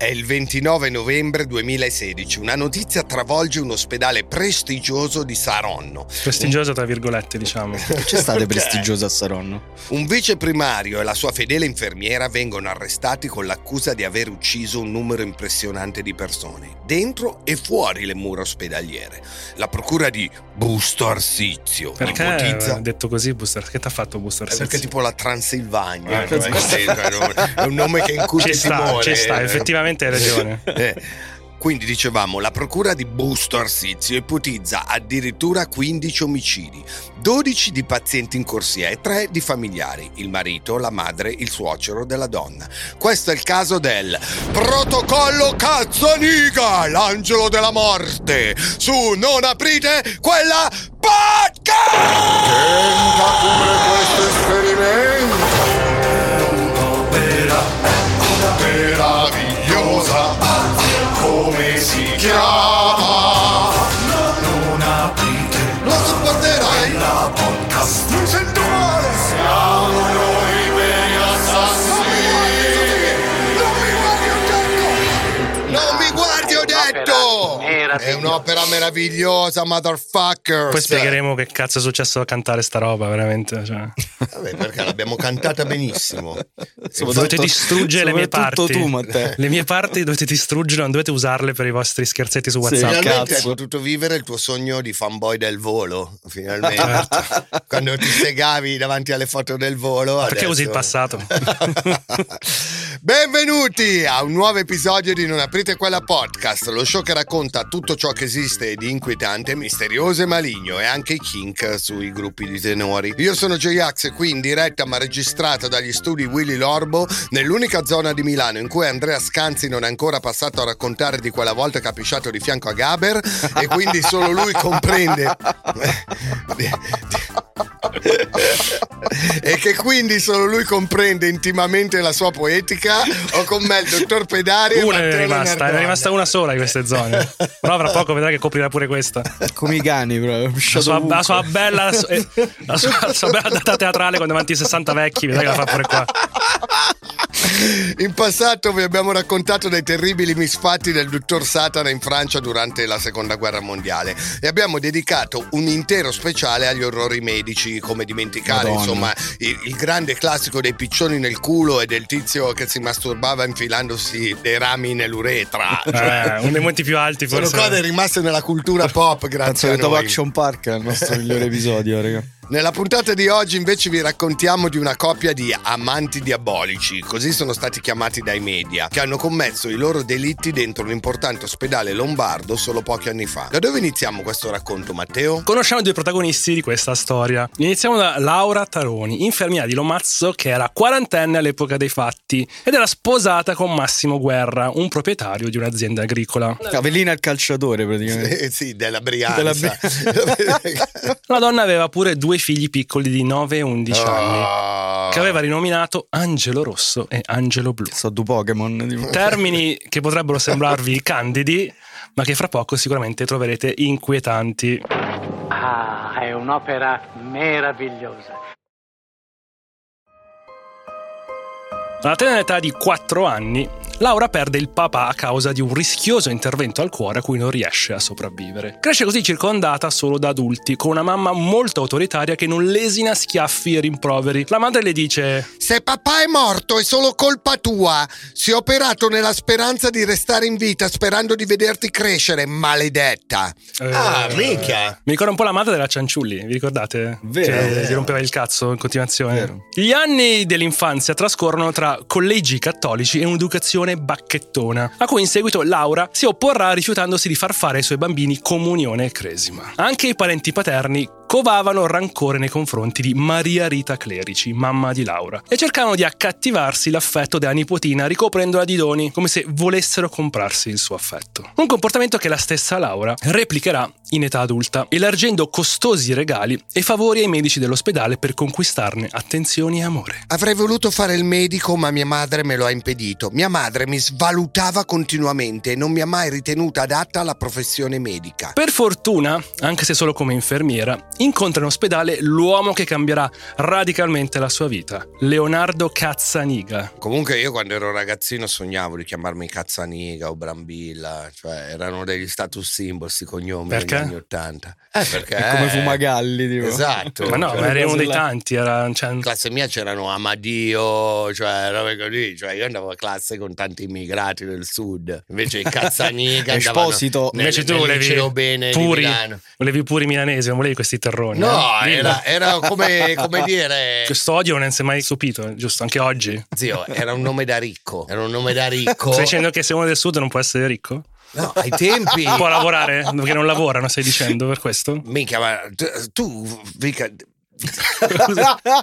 È il 29 novembre 2016. Una notizia travolge un ospedale prestigioso di Saronno. Prestigioso tra virgolette, diciamo. C'è state prestigioso a Saronno. Un vice primario e la sua fedele infermiera vengono arrestati con l'accusa di aver ucciso un numero impressionante di persone, dentro e fuori le mura ospedaliere. La procura di Busto Arsizio Perché ipotizza... ha detto così Buster? Che ti ha fatto Buster? Eh, Perché tipo la Transilvania, Eh, no? È un- è un nome che incute Ci sta, timore. ci sta, effettivamente hai ragione. Eh, Quindi dicevamo, la procura di Busto Arsizio ipotizza addirittura 15 omicidi, 12 di pazienti in corsia e 3 di familiari, il marito, la madre, il suocero della donna. Questo è il caso del protocollo Cazzaniga, l'angelo della morte, su Non aprite quella podcast! Tenta pure questo esperimento. Come è un'opera meravigliosa motherfucker Poi spiegheremo che cazzo è successo a cantare sta roba, veramente. Cioè. Vabbè, perché l'abbiamo cantata benissimo Dovete distruggere le mie parti. tu, Matteo. Le mie parti dovete distruggerle, non dovete usarle per i vostri scherzetti su Sì. WhatsApp. Finalmente hai cazzo. potuto vivere il tuo sogno di fanboy del volo, finalmente. Certo. Quando ti segavi davanti alle foto del volo. Perché adesso- usi il passato? Benvenuti a un nuovo episodio di Non aprite quella podcast, lo show che racconta tutto ciò che esiste di inquietante, misterioso e maligno e anche i kink sui gruppi di tenori. Io sono J-Ax qui in diretta ma registrata dagli studi Willy Lorbo nell'unica zona di Milano in cui Andrea Scanzi non è ancora passato a raccontare di quella volta che ha pisciato di fianco a Gaber e quindi solo lui comprende e che quindi solo lui comprende intimamente la sua poetica ho con me il dottor Pedari Una è rimasta, è rimasta una sola di queste zone. Però fra poco vedrai che coprirà pure questa. Come i cani, proprio. La sua, la sua bella, la sua, la sua bella data teatrale con davanti ai 60 vecchi, vedrai che la fa pure qua. In passato vi abbiamo raccontato dei terribili misfatti del dottor Satana in Francia durante la seconda guerra mondiale e abbiamo dedicato un intero speciale agli orrori medici, come dimenticare Madonna. insomma il, il grande classico dei piccioni nel culo e del tizio che si masturbava infilandosi dei rami nell'uretra. Eh, uno dei monti più alti Sono forse. cose rimaste nella cultura pop grazie a che Top noi. Action Park è il nostro migliore episodio, raga. Nella puntata di oggi invece vi raccontiamo di una coppia di amanti diabolici, così sono stati chiamati dai media, che hanno commesso i loro delitti dentro un importante ospedale lombardo solo pochi anni fa. Da dove iniziamo questo racconto, Matteo? Conosciamo i due protagonisti di questa storia. Iniziamo da Laura Taroni, infermiera di Lomazzo che era quarantenne all'epoca dei fatti ed era sposata con Massimo Guerra, un proprietario di un'azienda agricola. Cavellina il calciatore, praticamente. Eh, sì, della Brianza. Della La donna aveva pure due figli piccoli di 9 e 11 anni, Ah. che aveva rinominato Angelo Rosso e Angelo Blu. So due Pokémon. Termini che potrebbero sembrarvi candidi, ma che fra poco sicuramente troverete inquietanti. Ah, è un'opera meravigliosa. Alla tenera età di 4 anni, Laura perde il papà a causa di un rischioso intervento al cuore a cui non riesce a sopravvivere. Cresce così circondata solo da adulti, con una mamma molto autoritaria che non lesina schiaffi e rimproveri. La madre le dice: Se papà è morto è solo colpa tua. Si è operato nella speranza di restare in vita, sperando di vederti crescere, maledetta. eh, Ah, minchia. Mi ricorda un po' la madre della Cianciulli, vi ricordate? Vero, che gli rompeva il cazzo in continuazione. Vero. Gli anni dell'infanzia trascorrono tra collegi cattolici e un'educazione bacchettona, a cui in seguito Laura si opporrà rifiutandosi di far fare ai suoi bambini comunione e cresima. Anche i parenti paterni covavano rancore nei confronti di Maria Rita Clerici, mamma di Laura, e cercavano di accattivarsi l'affetto della nipotina ricoprendola di doni, come se volessero comprarsi il suo affetto. Un comportamento che la stessa Laura replicherà in età adulta, elargendo costosi regali e favori ai medici dell'ospedale per conquistarne attenzioni e amore. Avrei voluto fare il medico, ma mia madre me lo ha impedito. Mia madre mi svalutava continuamente e non mi ha mai ritenuta adatta alla professione medica. Per fortuna, anche se solo come infermiera, incontra in ospedale l'uomo che cambierà radicalmente la sua vita, Leonardo Cazzaniga. Comunque io quando ero ragazzino sognavo di chiamarmi Cazzaniga o Brambilla, cioè erano degli status symbol sti cognomi Perché? negli anni 80. Eh perché? È come Fumagalli, tipo. Esatto. Ma no, Cioè, ma era uno dei tanti, era... cioè, In classe mia c'erano Amadio, cioè robe così, cioè io andavo a classe con tanti immigrati del sud, invece i Cazzaniga andavano Esposito. nel, Invece tu nel volevi liceo bene di puri, Milano. volevi puri milanesi, non volevi questi terroni. No, eh? Era, era come, come dire... Questo odio non si è mai stupito, giusto? Anche oggi. Zio, era un nome da ricco, era un nome da ricco. Stai dicendo che se uno del sud non può essere ricco? No, ai tempi... Non può lavorare? Perché non lavora, non stai dicendo per questo? Minchia, ma tu, tu mica...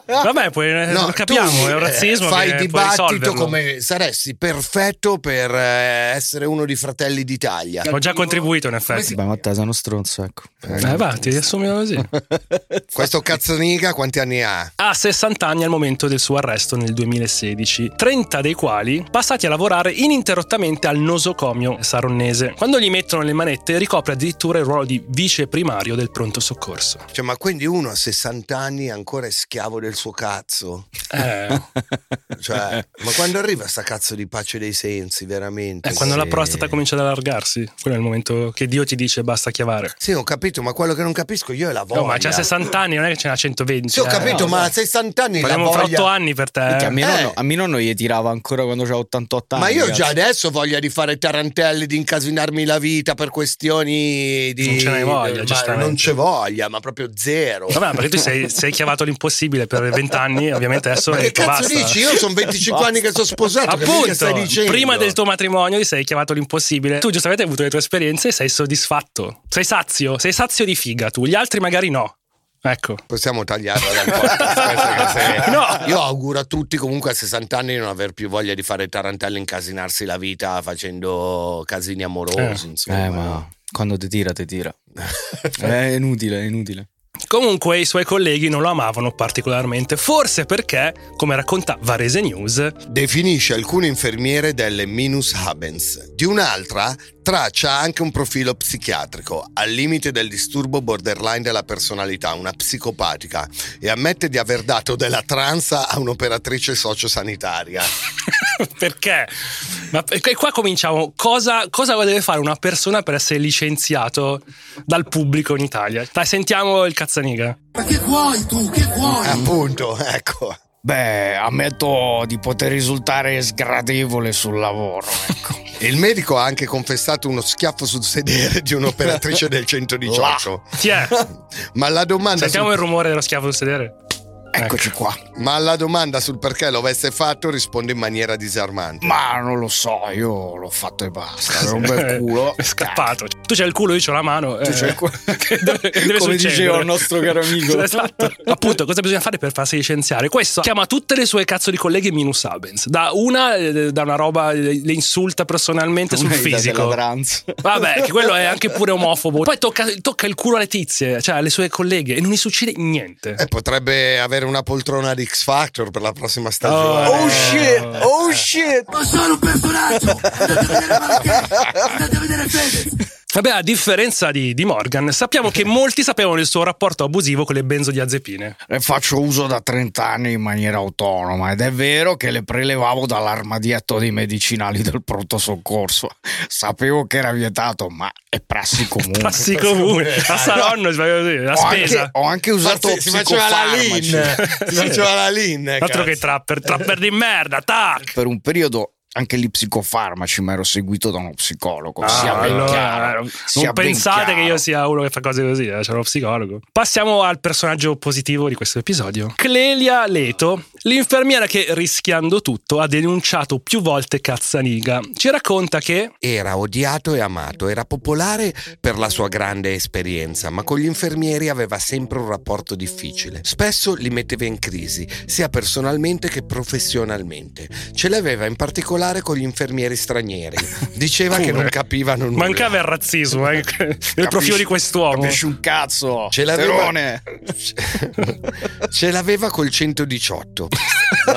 Vabbè, poi No, capiamo, tu, è un eh, razzismo Fai dibattito come saresti perfetto per eh, essere uno di Fratelli d'Italia. Ho già contribuito in effetti. Beh, ma te sei uno stronzo, ecco. Eh, va, ti assumilo così. Questo cazzaniga quanti anni ha? Ha 60 anni al momento del suo arresto nel 2016, 30 dei quali passati a lavorare ininterrottamente al nosocomio saronnese. Quando gli mettono le manette ricopre addirittura il ruolo di vice primario del pronto soccorso. Cioè, ma quindi uno a 60 anni ancora è schiavo del suo cazzo? Eh, Cioè, ma quando arriva sta cazzo di pace dei sensi, veramente? è quando la Sì. prostata comincia ad allargarsi, quello è il momento che Dio ti dice basta chiavare. Sì, ho capito, ma quello che non capisco io è la voglia. No, ma c'ha 60 anni, non è che ce n'ha 120. Sì, ho eh. capito, ma a 60 anni la Parliamo fra voglia... 8 anni per te. Minchia, a, mio Eh. nonno, a mio nonno gli tirava ancora quando c'era 88 anni. Ma io cazzo. già adesso ho voglia di fare tarantelli, di incasinarmi la vita per questioni di... Non ce n'hai voglia, ma giustamente. Non c'è voglia, ma proprio zero. Vabbè, perché tu sei, sei chiavato l'impossibile per 20 anni, ovviamente adesso Ma che cazzo basta. dici? Io sono 25 anni che sono sposato. che mica stai Appunto, prima del tuo matrimonio ti sei chiamato l'impossibile. Tu giustamente hai avuto le tue esperienze e sei soddisfatto. Sei sazio, sei sazio di figa tu, gli altri magari no. Ecco. Possiamo tagliarla dal podcast, No. Io auguro a tutti comunque a 60 anni di non aver più voglia di fare tarantelli e incasinarsi la vita facendo casini amorosi. Eh. Insomma. Eh, ma quando ti tira, ti tira. è inutile, è inutile. Comunque i suoi colleghi non lo amavano particolarmente, forse perché, come racconta Varese News, Definisce alcune infermiere delle minus habens. Di un'altra traccia anche un profilo psichiatrico, al limite del disturbo borderline della personalità, una psicopatica, e ammette di aver dato della tranza a un'operatrice sociosanitaria. perché? Ma e qua cominciamo. Cosa, cosa deve fare una persona per essere licenziato dal pubblico in Italia? Dai, sentiamo il cazzaniga. Appunto, ecco. Beh, ammetto di poter risultare sgradevole sul lavoro, ecco. Il medico ha anche confessato uno schiaffo sul sedere di un'operatrice del 118. Chi è? Ma la domanda Sentiamo sul- il rumore dello schiaffo sul sedere. Eccoci qua. Ma alla domanda sul perché lo avesse fatto risponde in maniera disarmante. Ma non lo so, io l'ho fatto e basta. È un bel culo. È scappato. Tu c'hai il culo, io c'ho la mano. Tu eh, c'hai il culo. che deve, deve Come diceva il nostro caro amico. esatto. Appunto, cosa bisogna fare per farsi licenziare? Questo chiama tutte le sue cazzo di colleghe minus abens. Da una, eh, da una roba, eh, le insulta personalmente sul fisico. Vabbè, che quello è anche pure omofobo. Poi tocca, tocca il culo alle tizie, cioè alle sue colleghe, e non gli succede niente. Eh, potrebbe avere una poltrona di X Factor per la prossima stagione. Oh, Oh shit, oh shit. Ma sono un personaggio! Andate a vedere Marochet! Andate a vedere Fedez! Vabbè, a differenza di, di Morgan, sappiamo che molti sapevano il suo rapporto abusivo con le benzodiazepine. Ne faccio uso da 30 anni in maniera autonoma ed è vero che le prelevavo dall'armadietto dei medicinali del pronto soccorso. Sapevo che era vietato, ma è prassi comune. Passi comune, a Saronno, si fa così, la ho, spesa. anche, ho anche usato si faceva la lean. Si faceva la lean. Altro che trapper, trapper di merda, tac! Per un periodo anche gli psicofarmaci, ma ero seguito da uno psicologo. Ah, sia ben allora, chiaro. sia non ben pensate chiaro. che io sia uno che fa cose così, eh, c'è uno psicologo. Passiamo al personaggio positivo di questo episodio. Clelia Leto, l'infermiera che rischiando tutto ha denunciato più volte Cazzaniga. Ci racconta che Era odiato e amato, era popolare per la sua grande esperienza, ma con gli infermieri aveva sempre un rapporto difficile. Spesso li metteva in crisi, sia personalmente che professionalmente. Ce l'aveva in particolare con gli infermieri stranieri. Diceva che non capivano nulla. mancava il razzismo eh, nel profilo di quest'uomo. Capisci un cazzo. Ce l'aveva, ce l'aveva col 118.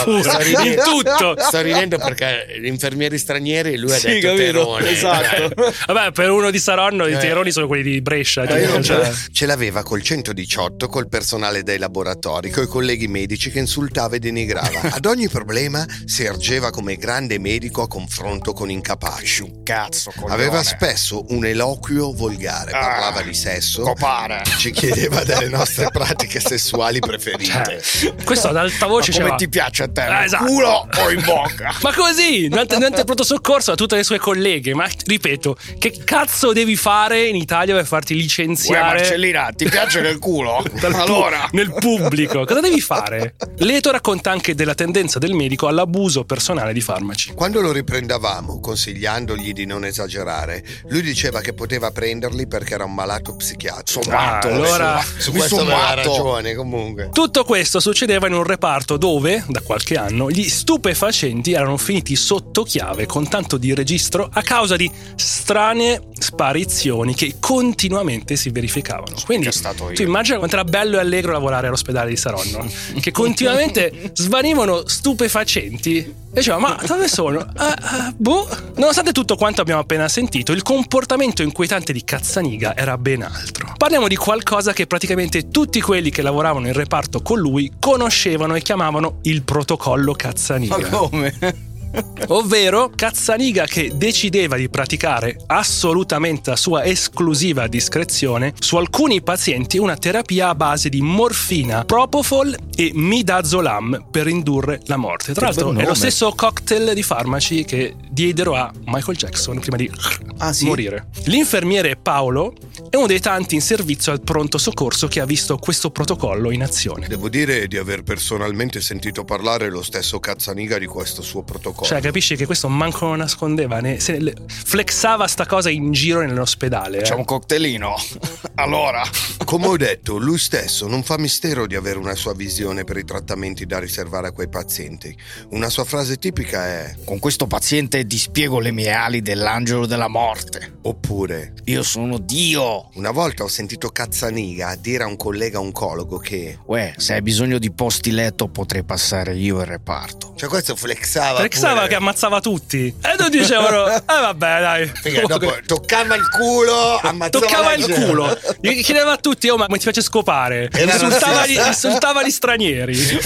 Pure, sto ridendo- in tutto. Sto ridendo perché gli infermieri stranieri lui ha Sì, detto capito? terone. Esatto. Vabbè, per uno di Saronno i Eh. teroni sono quelli di Brescia. Non ce, cioè. ce l'aveva col 118, col personale dei laboratori, coi colleghi medici che insultava e denigrava. Ad ogni problema si ergeva come grande medico a confronto con incapaci. Un cazzo. coglione. Aveva spesso un eloquio volgare, Ah, parlava di sesso, Copare. ci chiedeva delle nostre pratiche sessuali preferite. Questo ad alta voce Ma come ti piace a te? Ah, esatto. culo o in bocca? Ma così, durante, durante il pronto soccorso a tutte le sue colleghe. Ma ripeto, che cazzo devi fare in Italia per farti Uè, licenziare Marcellina, ti piace nel culo? dal pu- allora. nel pubblico? Cosa devi fare? Leto racconta anche della tendenza del medico all'abuso personale di farmaci. Quando lo riprendavamo, consigliandogli di non esagerare, lui diceva che poteva prenderli perché era un malato psichiatrico. Sono matto. Ah, allora- Su questo matto. ragione comunque. Tutto questo succedeva in un reparto dove, da qualche anno, gli stupefacenti erano finiti sotto chiave con tanto di registro a causa di strane sparizioni che continuamente si verificavano. Quindi Che è stato io. tu immagina quanto era bello e allegro lavorare all'ospedale di Saronno, che continuamente svanivano stupefacenti e diceva ma dove sono? Ah, ah, boh. Nonostante tutto quanto abbiamo appena sentito, il comportamento inquietante di Cazzaniga era ben altro. Parliamo di qualcosa che praticamente tutti quelli che lavoravano in reparto con lui conoscevano e chiamavano il protocollo Cazzaniga. Ma come? Ovvero Cazzaniga che decideva di praticare assolutamente a sua esclusiva discrezione su alcuni pazienti una terapia a base di morfina, propofol e midazolam per indurre la morte. Tra l'altro è lo stesso cocktail di farmaci che diedero a Michael Jackson prima di Ah, sì? morire. L'infermiere Paolo è uno dei tanti in servizio al pronto soccorso che ha visto questo protocollo in azione. Devo dire di aver personalmente sentito parlare lo stesso Cazzaniga di questo suo protocollo. Cioè, capisci che questo manco lo nascondeva, ne- se ne- flexava sta cosa in giro nell'ospedale. eh. C'è un cocktailino. Allora. Come ho detto, lui stesso non fa mistero di avere una sua visione per i trattamenti da riservare a quei pazienti. Una sua frase tipica è Con questo paziente ti spiego le mie ali dell'angelo della morte. oppure Io sono Dio. una volta ho sentito Cazzaniga dire a un collega oncologo che Uè, se hai bisogno di posti letto potrei passare io il reparto. cioè questo flexava Flexava pure. che ammazzava tutti. E tutti dicevano, eh vabbè dai. Figa, dopo toccava il culo, ammazzava Toccava il gente. culo, gli chiedeva a tutti: Oh, ma come ti piace scopare? Insultava gli, insultava gli stranieri,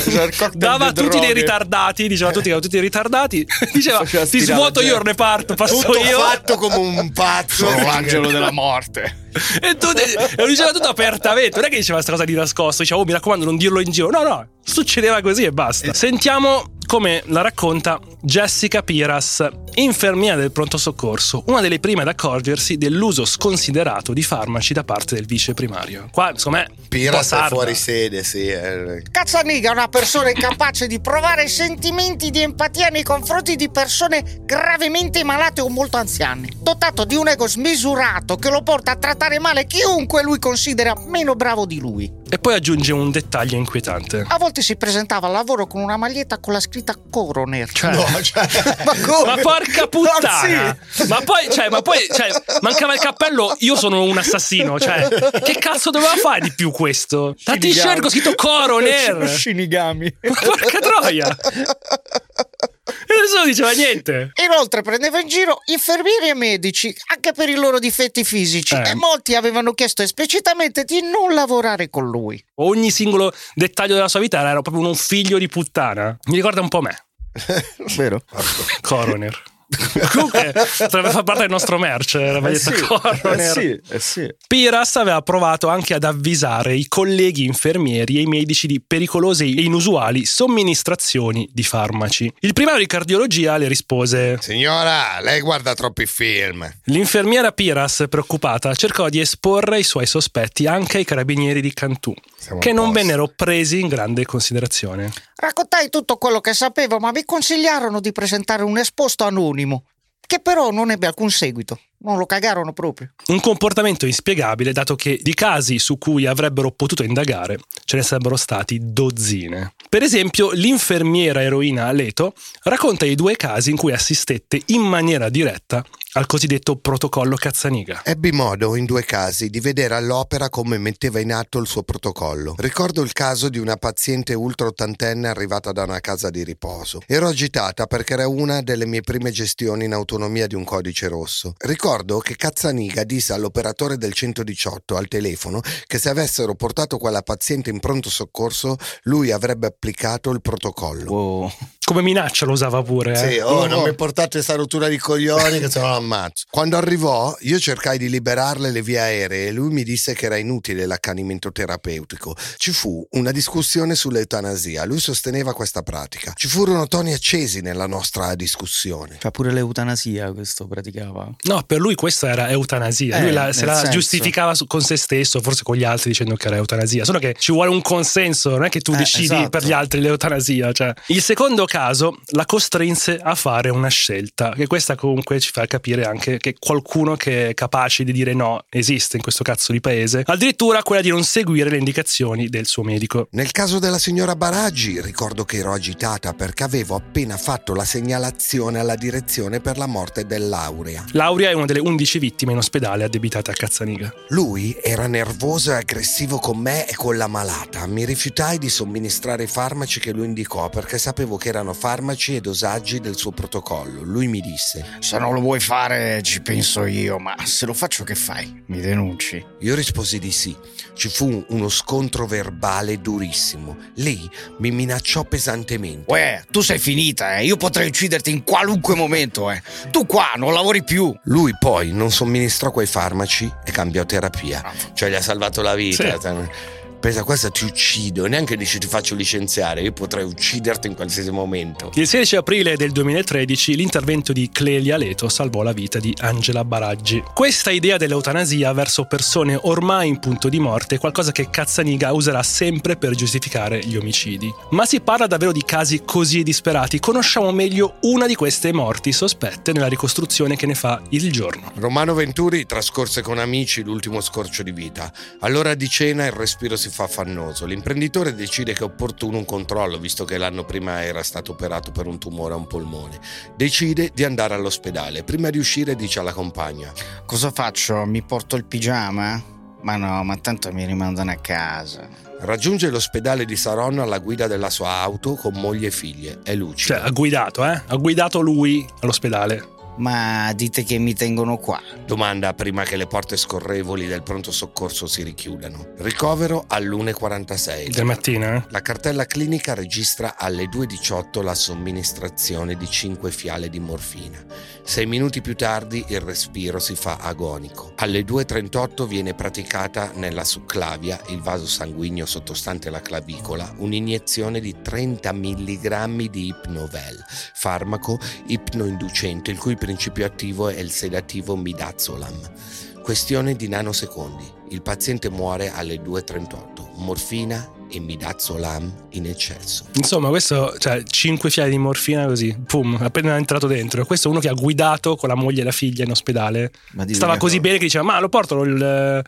dava a tutti dei ritardati. Diceva a tutti che erano tutti ritardati. Diceva: Ti svuoto io il reparto, passo Tutto io. fatto come un pazzo. Sono l'angelo della morte. E, e lo diceva tutto apertamente. Non è che diceva questa cosa di nascosto. Diceva: Oh, mi raccomando, non dirlo in giro. No, no, succedeva così e basta. Sentiamo come la racconta Jessica Piras, infermiera del pronto soccorso, una delle prime ad accorgersi dell'uso sconsiderato di farmaci da parte del vice primario. Qua, insomma, è un po' Pira sta sarda. fuori sede, sì. eh. Cazzaniga è una persona incapace di provare sentimenti di empatia nei confronti di persone gravemente malate o molto anziane. Dotato di un ego smisurato che lo porta a trattare male chiunque lui considera meno bravo di lui. E poi aggiunge un dettaglio inquietante. A volte si presentava al lavoro con una maglietta con la scritta Coroner. Cioè, Ma come? Ma porca puttana! Ma poi, cioè, ma poi, cioè, mancava il cappello, io sono un assassino, cioè, che cazzo doveva fare di più questo? La t-shirt con scritto Coroner! Shinigami. Ma porca troia! E nessuno diceva niente. Inoltre prendeva in giro infermieri e medici, anche per i loro difetti fisici, Eh. e molti avevano chiesto esplicitamente di non lavorare con lui. Ogni singolo dettaglio della sua vita era proprio un figlio di puttana. Mi ricorda un po' me, Vero? Coroner. Comunque potrebbe far parte del nostro merch, la Eh maglietta sì, Coroner. eh sì, eh sì. Piras aveva provato anche ad avvisare i colleghi infermieri e i medici di pericolose e inusuali somministrazioni di farmaci. Il primario di cardiologia le rispose: Signora, lei guarda troppi film. L'infermiera Piras, preoccupata, cercò di esporre i suoi sospetti anche ai carabinieri di Cantù, Siamo che non vennero presi in grande considerazione. Raccontai tutto quello che sapevo, ma mi consigliarono di presentare un esposto anonimo, che però non ebbe alcun seguito. Non lo cagarono proprio. Un comportamento inspiegabile, dato che di casi su cui avrebbero potuto indagare ce ne sarebbero stati dozzine. Per esempio, l'infermiera eroina Leto racconta i due casi in cui assistette in maniera diretta al cosiddetto protocollo Cazzaniga. Ebbi modo, in due casi, di vedere all'opera come metteva in atto il suo protocollo. Ricordo il caso di una paziente ultra ottantenne arrivata da una casa di riposo. Ero agitata perché era una delle mie prime gestioni in autonomia di un codice rosso. Ricordo che Cazzaniga disse all'operatore del 118 al telefono che se avessero portato quella paziente in pronto soccorso, lui avrebbe applicato il protocollo. Wow. Come minaccia lo usava pure. Eh? Sì, oh, non mi portate sta rottura di coglioni che se no l'ammazzo. Quando arrivò, io cercai di liberarle le vie aeree e lui mi disse che era inutile l'accanimento terapeutico. Ci fu una discussione sull'eutanasia. Lui sosteneva questa pratica. Ci furono toni accesi nella nostra discussione. Cioè pure l'eutanasia questo praticava. No, per lui questa era eutanasia. Eh, lui la- se la senso. giustificava su- con se stesso, forse con gli altri dicendo che era eutanasia. Solo che ci vuole un consenso, non è che tu Eh, decidi esatto. per gli altri l'eutanasia. Cioè. Il secondo caso la costrinse a fare una scelta, che questa comunque ci fa capire anche che qualcuno che è capace di dire no esiste in questo cazzo di paese. Addirittura quella di non seguire le indicazioni del suo medico. Nel caso della signora Baraggi, ricordo che ero agitata perché avevo appena fatto la segnalazione alla direzione per la morte dell'Aurea. Lauria è una delle 11 vittime in ospedale addebitate a Cazzaniga. Lui era nervoso e aggressivo con me e con la malata. Mi rifiutai di somministrare i farmaci che lui indicò perché sapevo che erano farmaci e dosaggi del suo protocollo. Lui mi disse: Se non lo vuoi fare ci penso io, ma se lo faccio che fai? Mi denunci? Io risposi di sì. Ci fu uno scontro verbale durissimo. Lei mi minacciò pesantemente. Uè, tu sei finita, eh. Io potrei ucciderti in qualunque momento, eh. Tu qua non lavori più. Lui poi non somministrò quei farmaci e cambiò terapia. Cioè gli ha salvato la vita. Pensa, questa ti uccido, neanche dici ti faccio licenziare, io potrei ucciderti in qualsiasi momento. Il 16 aprile del 2013 l'intervento di Clelia Leto salvò la vita di Angela Baraggi. Questa idea dell'eutanasia verso persone ormai in punto di morte è qualcosa che Cazzaniga userà sempre per giustificare gli omicidi. Ma si parla davvero di casi così disperati? Conosciamo meglio una di queste morti sospette nella ricostruzione che ne fa il giorno. Romano Venturi trascorse con amici l'ultimo scorcio di vita. All'ora di cena il respiro si fa affannoso. L'imprenditore decide che è opportuno un controllo, visto che l'anno prima era stato operato per un tumore a un polmone. Decide di andare all'ospedale. Prima di uscire dice alla compagna: Cosa faccio? Mi porto il pigiama? Ma no, ma tanto mi rimandano a casa. Raggiunge l'ospedale di Saronno alla guida della sua auto con moglie e figlie. È lucido. Cioè, ha guidato, eh? Ha guidato lui all'ospedale. Ma dite che mi tengono qua. Domanda prima che le porte scorrevoli del pronto soccorso si richiudano. Ricovero all'1.46. Del mattino, eh? La cartella clinica registra alle 2.18 la somministrazione di 5 fiale di morfina. Sei minuti più tardi il respiro si fa agonico. Alle 2.38 viene praticata nella succlavia, il vaso sanguigno sottostante la clavicola, un'iniezione di 30 mg di Ipnovel, farmaco ipnoinducente il cui principio attivo è il sedativo midazolam. Questione di nanosecondi. Il paziente muore alle 2.38. Morfina e midazolam in eccesso. Insomma, questo, cioè, 5 fiale di morfina così, pum, appena entrato dentro. Questo è uno che ha guidato con la moglie e la figlia in ospedale. Ma Stava così bene che diceva, ma lo porto il,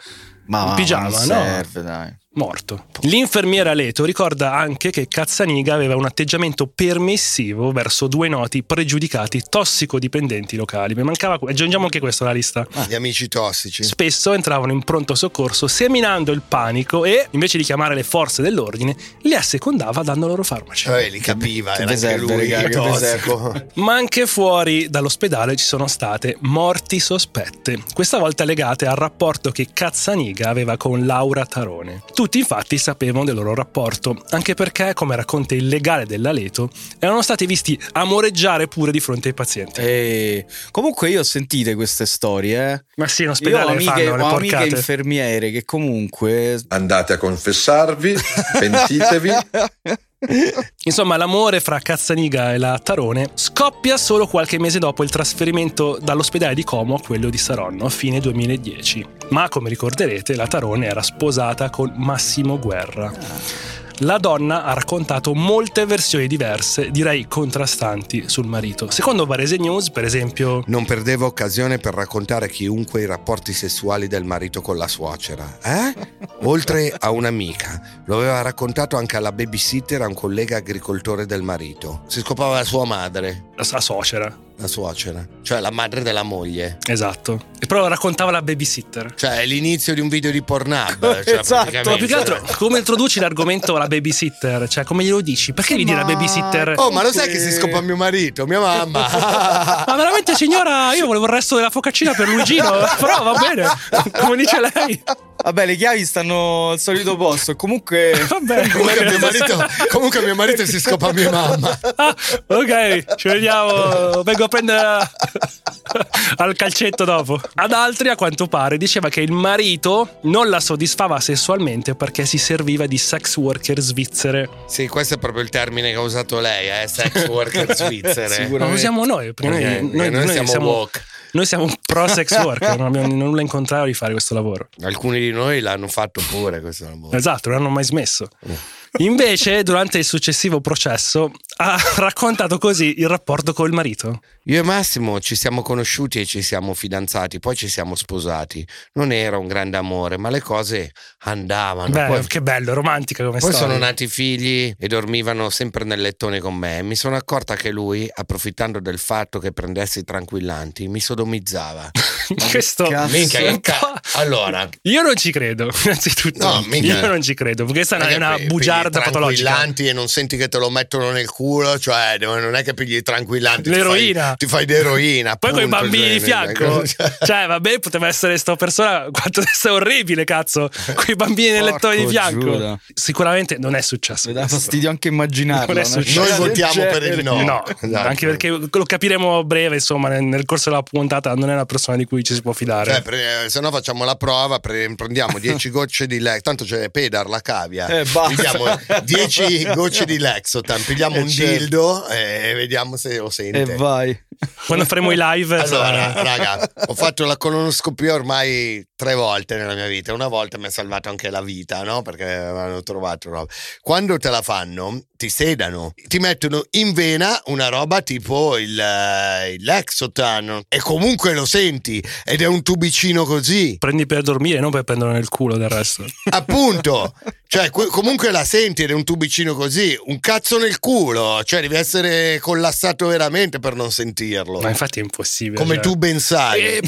Ma il pigiama, non no? serve, dai. Morto. L'infermiera Leto ricorda anche che Cazzaniga aveva un atteggiamento permissivo verso due noti pregiudicati tossicodipendenti locali. Mi mancava, aggiungiamo anche questo alla lista. Gli amici tossici. Spesso entravano in pronto soccorso seminando il panico e, invece di chiamare le forze dell'ordine, li assecondava dando loro farmaci. Eh, li capiva, Che era vi anche lui tossico. Ma anche fuori dall'ospedale ci sono state morti sospette, questa volta legate al rapporto che Cazzaniga aveva con Laura Tarone. Tutti infatti sapevano del loro rapporto, anche perché, come racconta il legale della Leto, erano stati visti amoreggiare pure di fronte ai pazienti. E comunque io ho sentite queste storie, eh. Ma sì, in ospedale amiche, fanno le ho amiche porcate. infermiere che comunque Andate a confessarvi, pentitevi. Insomma, l'amore fra Cazzaniga e la Tarone scoppia solo qualche mese dopo il trasferimento dall'ospedale di Como a quello di Saronno a fine 2010. Ma come ricorderete, la Tarone era sposata con Massimo Guerra. La donna ha raccontato molte versioni diverse, direi contrastanti, sul marito. Secondo Varese News, per esempio, Non perdeva occasione per raccontare a chiunque i rapporti sessuali del marito con la suocera. Eh? Oltre a un'amica. Lo aveva raccontato anche alla babysitter a un collega agricoltore del marito. Si scopava la sua madre, la sua suocera. La suocera. Cioè la madre della moglie. Esatto. E però raccontava la babysitter. Cioè è l'inizio di un video di Pornhub. Cioè, Esatto. Ma più che altro, come introduci l'argomento alla babysitter? Cioè, come glielo dici? Perché gli dici la babysitter? Oh, ma lo sai che si scopa mio marito, mia mamma? Ma veramente signora, io volevo il resto della focaccina per Luigino, però va bene, come dice lei. Vabbè, le chiavi stanno al solito posto. Comunque Va bene. comunque, mio marito, comunque mio marito si scopa mia mamma. Ah, ok, ci vediamo, vengo a prendere al calcetto dopo. Ad altri, a quanto pare, diceva che il marito non la soddisfava sessualmente perché si serviva di sex worker svizzere. Sì, questo è proprio il termine che ha usato lei, eh? sex worker svizzere. Sicuro. Ma lo siamo noi, perché Ok, noi, noi- noi noi siamo siamo, woke. Noi siamo pro sex worker, non abbiamo nulla in contrario di fare questo lavoro. Alcuni di noi l'hanno fatto pure questo lavoro. Esatto, non hanno mai smesso. Invece, durante il successivo processo, ha raccontato così il rapporto col marito. Io e Massimo ci siamo conosciuti e ci siamo fidanzati, poi ci siamo sposati. Non era un grande amore, ma le cose andavano. Beh, poi che bello, romantica come poi storia. sono nati figli e dormivano sempre nel lettone con me. Mi sono accorta che lui, approfittando del fatto che prendessi tranquillanti, mi sodomizzava. Questo. Minchia, che un ca- Allora, Io non ci credo, innanzitutto. No, minchia. Io non ci credo, perché questa è una bugiarda patologica. tranquillanti e non senti che te lo mettono nel culo, cioè non è che pigli tranquillanti. ti L'eroina. fai- Ti fai d'eroina. Poi con i bambini di cioè, fianco, cioè- cioè, vabbè, poteva essere sta persona quanto essere orribile, cazzo. Con i bambini nel lettone di fianco. Giuda. Sicuramente non è successo. mi dà fastidio anche immaginarlo. Non è successo. Noi votiamo per il no. No, Esatto. anche perché lo capiremo a breve, insomma, nel, nel corso della puntata non è una persona di cui ci si può fidare. Cioè, pre- se no facciamo la prova, pre- prendiamo 10 gocce di Lex, tanto c'è Pedar, la cavia. Eh, basta. Pigliamo 10 gocce di Lexotan, pigliamo Eh, un certo. dildo e vediamo se lo sente. E vai. Quando faremo i live, Allora, raga, ho fatto la colonoscopia ormai tre volte nella mia vita. Una volta mi ha salvato anche la vita, no? Perché avevano trovato roba. Quando te la fanno, ti sedano, ti mettono in vena una roba tipo il, eh, il Lexotan e comunque lo senti ed è un tubicino così. prendi per dormire, non per prenderlo nel culo del resto. Appunto, cioè que- comunque la senti ed è un tubicino così, un cazzo nel culo, cioè devi essere collassato veramente per non sentirlo. Ma infatti è impossibile. Come cioè. tu ben sai. E,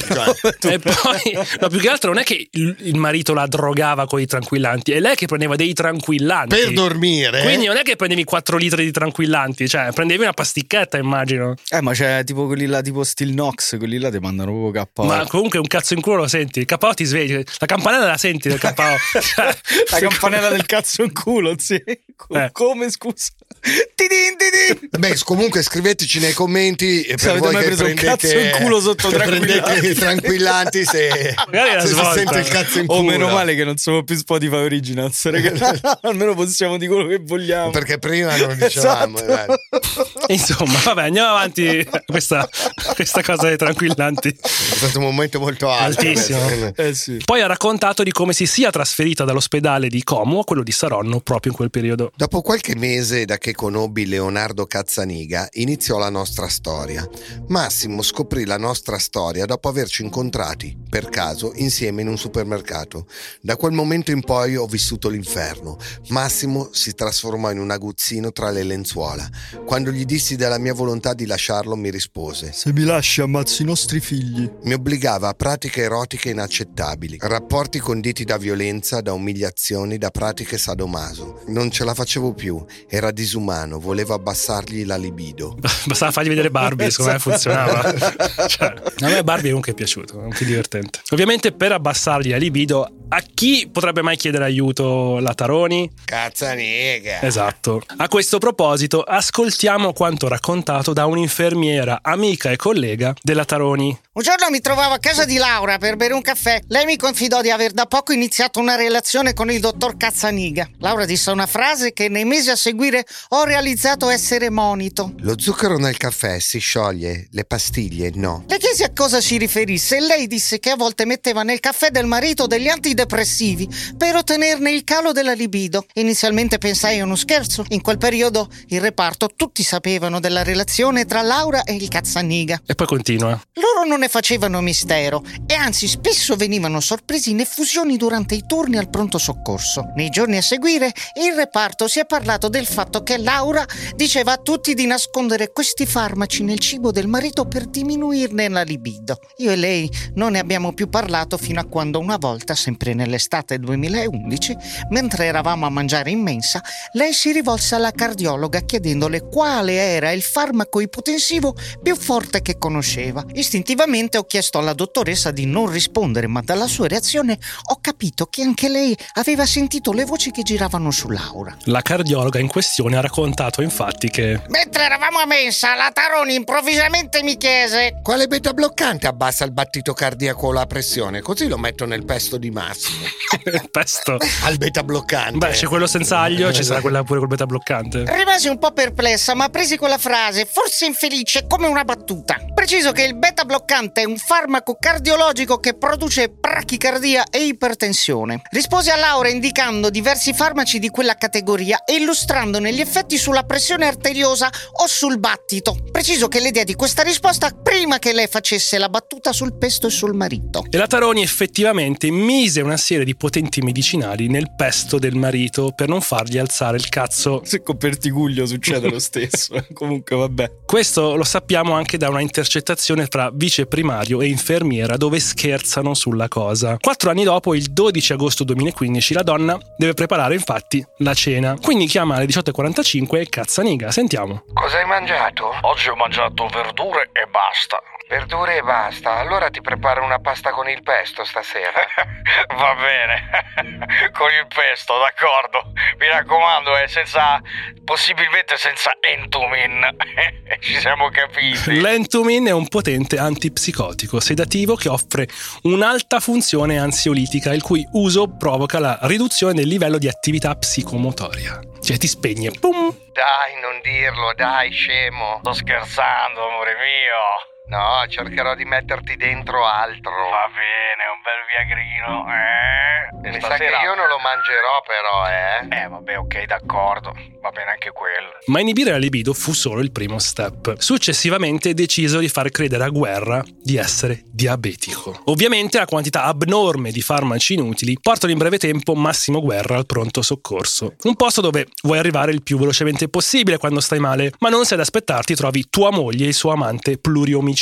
Cioè, e poi, no, più che altro non è che il, marito la drogava con i tranquillanti, è lei che prendeva dei tranquillanti. per dormire. Quindi non è che prendevi 4 litri di tranquillanti, cioè prendevi una pasticchetta, immagino. Eh, ma c'è tipo quelli là, tipo Steel Nox, quelli là ti mandano proprio KO. Ma comunque un cazzo in culo lo senti. Il KO ti svegli. La campanella la senti del KO. Cioè, La campanella del cazzo in culo, sì. Eh. Come, scusa? Tidin, tidin. Beh, comunque scriveteci nei commenti eh, Se per avete voi mai che preso un prendete, cazzo in culo sotto prendete tranquillanti. tranquillanti se, Magari è la se si sente il cazzo in Oh, culo. meno male che non siamo più Spotify Originals, ragazzi. Almeno possiamo dire quello che vogliamo. Perché prima non dicevamo. Esatto. eh. Insomma, vabbè, andiamo avanti. Questa, questa cosa dei tranquillanti. È stato un momento molto alto. Altissimo. Eh sì. Poi ha raccontato di come si sia trasferita dall'ospedale di Como a quello di Saronno proprio in quel periodo. Dopo qualche mese da che conobbi Leonardo Cazzaniga, iniziò la nostra storia. Massimo scoprì la nostra storia dopo averci incontrati, per caso, insieme in un supermercato. Da quel momento in poi ho vissuto l'inferno. Massimo si trasformò in un aguzzino tra le lenzuola. Quando gli dissi della mia volontà di lasciarlo, mi rispose. Se mi lasci ammazzi i nostri figli. Mi obbligava a pratiche erotiche inaccettabili, rapporti conditi da violenza, da umiliazioni, da pratiche sadomaso. Non ce la facevo più, era disumano, volevo abbassargli la libido. Bastava fargli vedere Barbie, secondo me funzionava. Cioè, a me Barbie comunque è piaciuto, è un più divertente. Ovviamente per abbassargli la libido A chi potrebbe mai chiedere aiuto la Taroni? Cazzaniga. Esatto. A questo proposito, ascoltiamo quanto raccontato da un'infermiera, amica e collega della Taroni. Un giorno mi trovavo a casa di Laura per bere un caffè. Lei mi confidò di aver da poco iniziato una relazione con il dottor Cazzaniga. Laura disse una frase che nei mesi a seguire ho realizzato essere monito. Lo zucchero nel caffè si scioglie, le pastiglie no. Le chiesi a cosa si riferisse e lei disse che a volte metteva nel caffè del marito degli antidepressivi per ottenerne il calo della libido. Inizialmente pensai a uno scherzo. In quel periodo il reparto tutti sapevano della relazione tra Laura e il Cazzaniga. E poi continua. Loro non ne facevano mistero e anzi spesso venivano sorpresi in effusioni durante i turni al pronto soccorso. Nei giorni a seguire il reparto si è parlato del fatto che Laura diceva a tutti di nascondere questi farmaci nel cibo del marito per diminuirne la libido. Io e lei non ne abbiamo più parlato fino a quando una volta, sempre nell'estate 2011, mentre eravamo a mangiare in mensa, lei si rivolse alla cardiologa chiedendole quale era il farmaco ipotensivo più forte che conosceva. Istintivamente ho chiesto alla dottoressa di non rispondere, ma dalla sua reazione ho capito che anche lei aveva sentito le voci che giravano su Laura. La cardiologa in questione ha raccontato infatti che Mentre eravamo a mensa, la Taroni improvvisamente mi chiese Quale beta bloccante abbassa il battito cardiaco o la pressione? Così lo metto nel pesto di Massimo. pesto. Al beta bloccante. Beh, c'è quello senza aglio, ci sarà quella pure col beta bloccante. Rimasi un po' perplessa, ma presi quella frase, forse infelice, come una battuta. Preciso che il beta bloccante è un farmaco cardiologico che produce brachicardia e ipertensione. Rispose a Laura indicando diversi farmaci di quella categoria e illustrandone gli effetti sulla pressione arteriosa o sul battito. Preciso che le diedi questa risposta prima che lei facesse la battuta sul pesto e sul marito. E la Taroni effettivamente mise una serie di potenti medicinali nel pesto del marito per non fargli alzare il cazzo. Se con Pertiguglio succede lo stesso. Comunque, vabbè. Questo lo sappiamo anche da una intercettazione tra vice primario e infermiera dove scherzano sulla cosa. Quattro anni dopo, il 12 agosto 2015, la donna deve preparare infatti la cena. Quindi chiama alle 18.45 e cazzaniga. Sentiamo. Cosa hai mangiato? Oggi ho mangiato verdure e basta. Verdure e basta. Allora ti preparo una pasta con il pesto stasera. Va bene. Con il pesto, d'accordo. Mi raccomando, eh, senza. possibilmente senza entumin. Ci siamo capiti. L'entumin è un potente antipsicotico sedativo che offre un'alta funzione ansiolitica, il cui uso provoca la riduzione del livello di attività psicomotoria. Cioè ti spegne. Pum! Dai, non dirlo, dai, scemo. Sto scherzando, amore mio. No, cercherò di metterti dentro altro. Va bene, un bel viagrino. Eh? E Mi sa stasera- che io non lo mangerò però, eh. Eh, vabbè, ok, d'accordo. Va bene anche quello. Ma inibire la libido fu solo il primo step. Successivamente deciso di far credere a Guerra di essere diabetico. Ovviamente la quantità abnorme di farmaci inutili portano in breve tempo Massimo Guerra al pronto soccorso. Un posto dove vuoi arrivare il più velocemente possibile quando stai male, ma non sei ad aspettarti trovi tua moglie e il suo amante pluriomicida.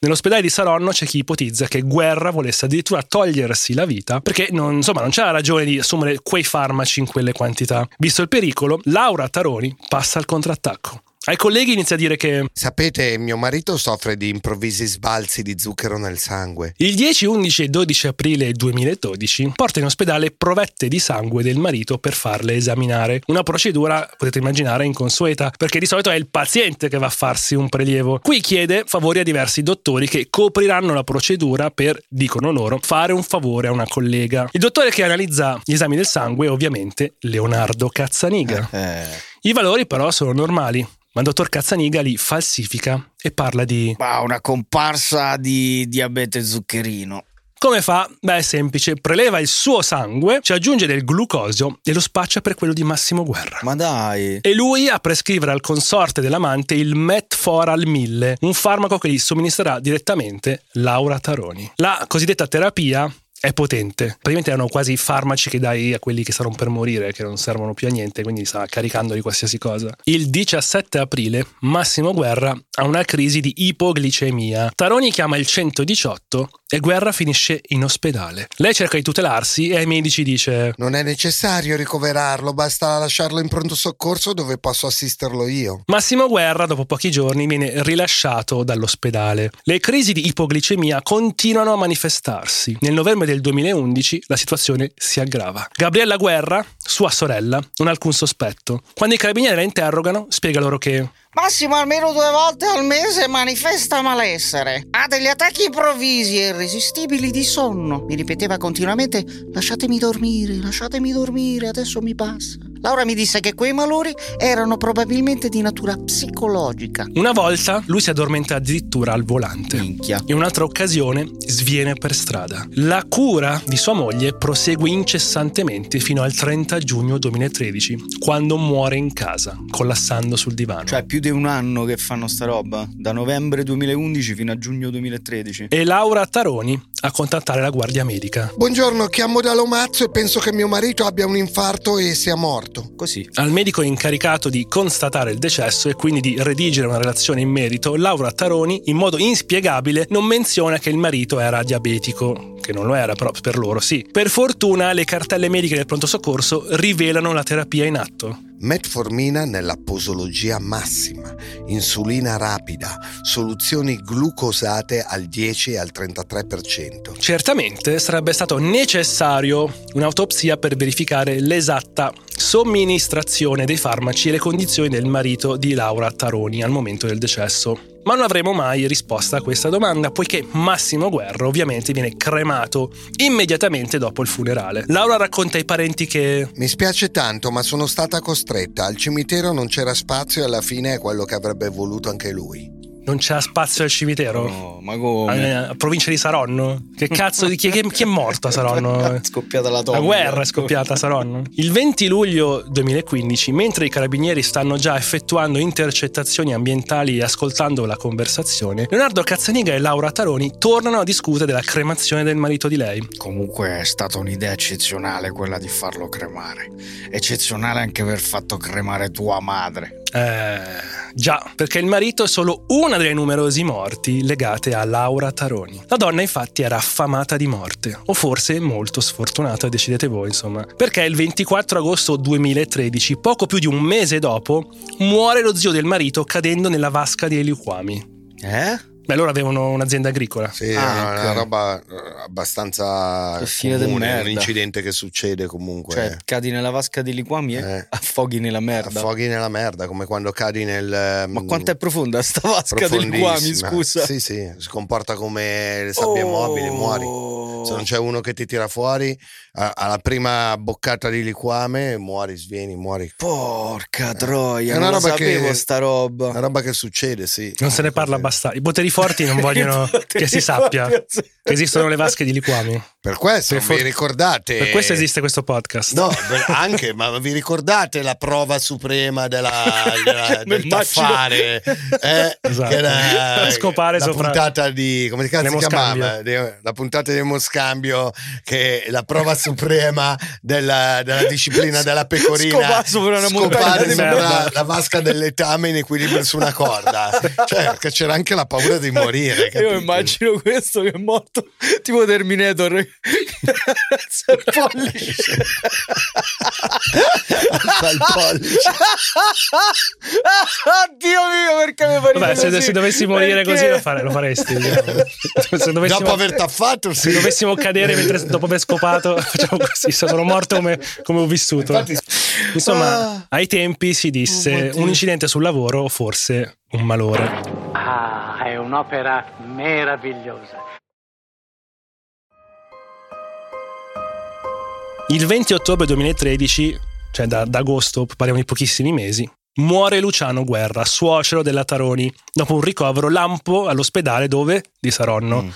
Nell'ospedale di Saronno c'è chi ipotizza che Guerra volesse addirittura togliersi la vita perché non, insomma, non c'era ragione di assumere quei farmaci in quelle quantità. Visto il pericolo, Laura Taroni passa al contrattacco. Ai colleghi inizia a dire che Sapete, mio marito soffre di improvvisi sbalzi di zucchero nel sangue. il 10, 11 e 12 aprile 2012 porta in ospedale provette di sangue del marito per farle esaminare. Una procedura, potete immaginare, inconsueta, perché di solito è il paziente che va a farsi un prelievo. Qui chiede favori a diversi dottori che copriranno la procedura per, dicono loro, fare un favore a una collega. Il dottore che analizza gli esami del sangue è ovviamente Leonardo Cazzaniga. I valori però sono normali. Ma il dottor Cazzaniga li falsifica e parla di Ma una comparsa di diabete zuccherino. Come fa? Beh, è semplice, preleva il suo sangue, ci aggiunge del glucosio e lo spaccia per quello di Massimo Guerra. Ma dai. E lui a prescrivere al consorte dell'amante il Metforal 1000, un farmaco che gli somministrerà direttamente Laura Taroni. La cosiddetta terapia è potente. Praticamente erano quasi farmaci che dai a quelli che stanno per morire, che non servono più a niente, quindi sta caricando di qualsiasi cosa. Il 17 aprile Massimo Guerra ha una crisi di ipoglicemia. Taroni chiama il 118 e Guerra finisce in ospedale. Lei cerca di tutelarsi e ai medici dice Non è necessario ricoverarlo, basta lasciarlo in pronto soccorso dove posso assisterlo io. Massimo Guerra, dopo pochi giorni, viene rilasciato dall'ospedale. Le crisi di ipoglicemia continuano a manifestarsi. Nel novembre del del 2011 la situazione si aggrava. Gabriella Guerra, sua sorella, non ha alcun sospetto. Quando i carabinieri la interrogano, spiega loro che Massimo almeno due volte al mese manifesta malessere. Ha degli attacchi improvvisi e irresistibili di sonno. Mi ripeteva continuamente: lasciatemi dormire, lasciatemi dormire, adesso mi passa. Laura mi disse che quei malori erano probabilmente di natura psicologica. una volta lui si addormenta addirittura al volante. Minchia. In un'altra occasione sviene per strada. La cura di sua moglie prosegue incessantemente fino al 30 giugno 2013, quando muore in casa, collassando sul divano. Cioè, più di un anno che fanno sta roba. Da novembre 2011 fino a giugno 2013. e Laura Taroni a contattare la guardia medica. Buongiorno, chiamo da Lomazzo e penso che mio marito abbia un infarto e sia morto. Così. Al medico incaricato di constatare il decesso e quindi di redigere una relazione in merito, Laura Taroni, in modo inspiegabile, non menziona che il marito era diabetico, che non lo era, però per loro sì. Per fortuna le cartelle mediche del pronto soccorso rivelano la terapia in atto. Metformina nella posologia massima, insulina rapida, soluzioni glucosate al 10 e al 33%. Certamente sarebbe stato necessario un'autopsia per verificare l'esatta somministrazione dei farmaci e le condizioni del marito di Laura Taroni al momento del decesso. Ma non avremo mai risposta a questa domanda, poiché Massimo Guerra ovviamente viene cremato immediatamente dopo il funerale. Laura racconta ai parenti che Mi spiace tanto, ma sono stata costretta. Al cimitero non c'era spazio e alla fine è quello che avrebbe voluto anche lui. Non c'è spazio al cimitero. No, ma come? A, a provincia di Saronno? Che cazzo di chi, chi- chi è morto a Saronno? È scoppiata la La tomba. guerra è scoppiata a Saronno. Il 20 luglio 2015, mentre i carabinieri stanno già effettuando intercettazioni ambientali e ascoltando la conversazione, Leonardo Cazzaniga e Laura Taroni tornano a discutere della cremazione del marito di lei. Comunque è stata un'idea eccezionale quella di farlo cremare. Eccezionale anche aver fatto cremare tua madre. Eh, già, perché il marito è solo una delle numerosi morti legate a Laura Taroni. La donna infatti era affamata di morte, o forse molto sfortunata, decidete voi insomma, perché il 24 agosto 2013, poco più di un mese dopo, muore lo zio del marito cadendo nella vasca dei liquami. Eh? Beh, loro avevano un'azienda agricola. Sì, Ah, è una roba eh, abbastanza fine comune, un incidente che succede comunque. Cioè, cadi nella vasca di liquami e Eh. affoghi nella merda. Affoghi nella merda, come quando cadi nel... Ma quanto è profonda sta vasca di liquami, scusa? Sì, sì, si comporta come le sabbie mobili, muori. Se non c'è uno che ti tira fuori, alla prima boccata di liquame, muori, svieni, muori. Porca troia, È una non roba sapevo che- sta roba. Una roba che succede, sì. Non se ne parla abbastanza. I poteri forti non vogliono che si sappia che esistono le vasche di liquami. Per questo Per vi for- ricordate... Per questo esiste questo podcast. No, anche, ma vi ricordate la prova suprema della, della- del taffare? Eh, Esatto. che era Scopare la sopra- puntata di come si chiamava? La puntata di Nemoscambio, che è la prova suprema della, della disciplina della pecorina. Scopare sopra una montagna Scopare sopra la vasca del letame in equilibrio su una corda. Cioè, perché c'era anche la paura di morire. Io capito? immagino questo che è morto tipo Terminator. Alza il pollice. Alza il pollice. Oddio mio, perché mi fa Vabbè, se, se dovessi morire Perché? così lo, fare- lo faresti. diciamo. Se dovessimo, Dopo aver taffato, sì. se dovessimo cadere mentre- dopo aver scopato, facciamo così. Sono morto come, come ho vissuto. Infatti- Insomma, ai tempi si disse un incidente sul lavoro o forse un malore. È un'opera meravigliosa. Il 20 ottobre 2013, cioè da, da agosto, parliamo di pochissimi mesi, muore Luciano Guerra, suocero della Taroni, dopo un ricovero lampo all'ospedale dove? Di Saronno.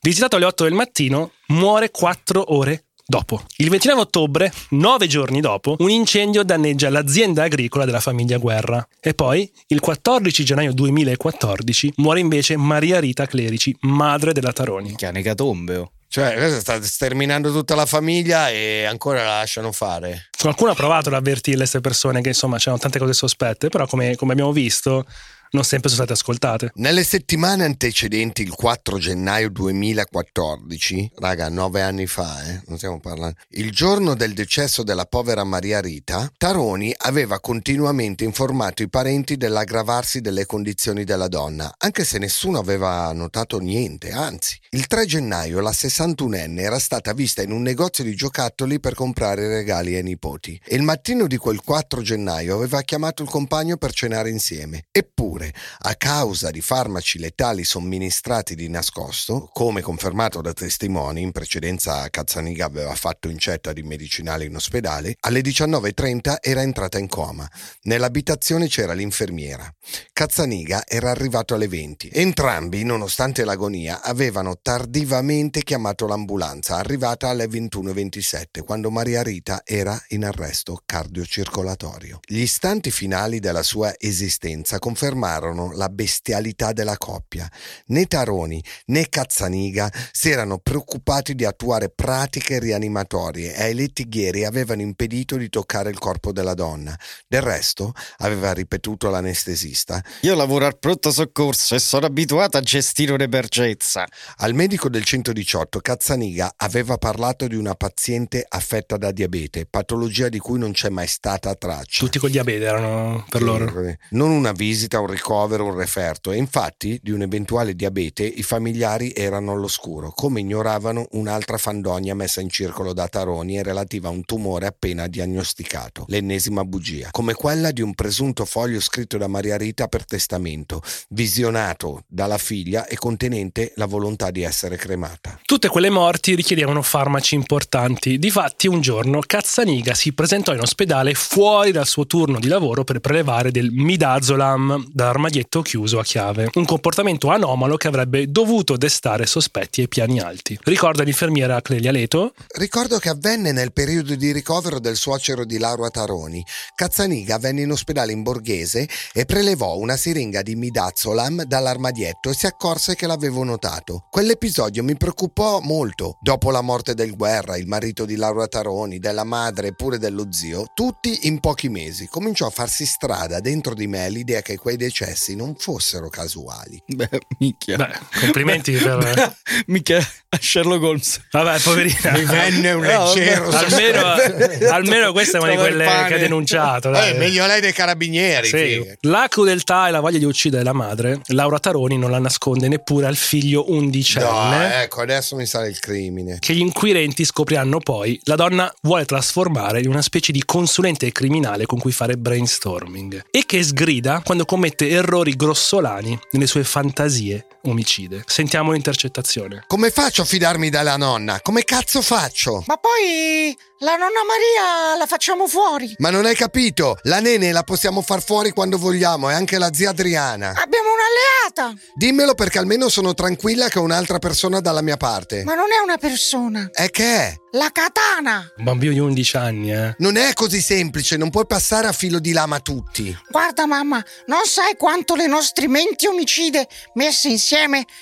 Visitato alle 8 del mattino, muore 4 ore dopo. Il 29 ottobre, 9 giorni dopo, un incendio danneggia l'azienda agricola della famiglia Guerra. E poi, il 14 gennaio 2014, muore invece Maria Rita Clerici, madre della Taroni. Che necatombe, oh. Cioè, questo sta sterminando tutta la famiglia e ancora la lasciano fare. Qualcuno ha provato ad avvertire queste persone che insomma c'erano tante cose sospette, però come, come abbiamo visto non sempre sono state ascoltate. Nelle settimane antecedenti il 4 gennaio 2014, raga, nove anni fa, eh, non stiamo parlando, il giorno del decesso della povera Maria Rita, Taroni aveva continuamente informato i parenti dell'aggravarsi delle condizioni della donna, anche se nessuno aveva notato niente, anzi. Il 3 gennaio la 61enne era stata vista in un negozio di giocattoli per comprare regali ai nipoti e il mattino di quel 4 gennaio aveva chiamato il compagno per cenare insieme. Eppure, a causa di farmaci letali somministrati di nascosto, come confermato da testimoni, in precedenza Cazzaniga aveva fatto incetta di medicinale in ospedale, alle 19.30 era entrata in coma. Nell'abitazione c'era l'infermiera. Cazzaniga era arrivato alle 20. Entrambi, nonostante l'agonia, avevano tardivamente chiamato l'ambulanza, arrivata alle 21.27, quando Maria Rita era in arresto cardiocircolatorio. Gli istanti finali della sua esistenza confermarono la bestialità della coppia. Né Taroni né Cazzaniga si erano preoccupati di attuare pratiche rianimatorie e ai lettighieri avevano impedito di toccare il corpo della donna. Del resto, aveva ripetuto l'anestesista, Io lavoro al pronto soccorso e sono abituato a gestire un'emergenza. al medico del 118 Cazzaniga aveva parlato di una paziente affetta da diabete, patologia di cui non c'è mai stata traccia. Tutti con diabete erano per loro. Non una visita, un ricovero, un referto. E infatti di un eventuale diabete i familiari erano all'oscuro, come ignoravano un'altra fandonia messa in circolo da Taroni e relativa a un tumore appena diagnosticato, l'ennesima bugia, come quella di un presunto foglio scritto da Maria Rita per testamento, visionato dalla figlia e contenente la volontà di essere cremata. Tutte quelle morti richiedevano farmaci importanti. Difatti, un giorno Cazzaniga si presentò in ospedale fuori dal suo turno di lavoro per prelevare del midazolam dall'armadietto chiuso a chiave. Un comportamento anomalo che avrebbe dovuto destare sospetti ai piani alti. Ricorda l'infermiera Clelia Leto? Ricordo che avvenne nel periodo di ricovero del suocero di Laura Taroni. Cazzaniga venne in ospedale in Borghese e prelevò una siringa di midazolam dall'armadietto e si accorse che l'avevo notato. Quell'episodio mi preoccupò molto. Dopo la morte del Guerra, il marito di Laura Taroni, della madre e pure dello zio, tutti in pochi mesi cominciò a farsi strada dentro di me l'idea che quei decessi non fossero casuali. Beh, minchia. Beh, complimenti per... Beh, minchia, a Sherlock Holmes. Vabbè, poverina. Mi venne un No, leggero vabbè. almeno, almeno questa è una di quelle che ha denunciato. dai. Eh, meglio lei dei carabinieri. Sì. La crudeltà e la voglia di uccidere la madre, Laura Taroni non la nasconde neppure al figlio undicenne. No, ecco, adesso mi sale il crimine. Che gli inquirenti scopriranno poi, la donna vuole trasformare in una specie di consulente criminale con cui fare brainstorming e che sgrida quando commette errori grossolani nelle sue fantasie omicide. Sentiamo l'intercettazione. Come faccio a fidarmi della nonna? Come cazzo faccio? Ma poi la nonna Maria la facciamo fuori. Ma non hai capito? La nene la possiamo far fuori quando vogliamo e anche la zia Adriana. Abbiamo un'alleata. Dimmelo perché almeno sono tranquilla che ho un'altra persona dalla mia parte. Ma non è una persona. E che è? La katana. Un bambino di 11 anni, eh. Non è così semplice, non puoi passare a filo di lama tutti. Guarda mamma, non sai quanto le nostre menti omicide messe insieme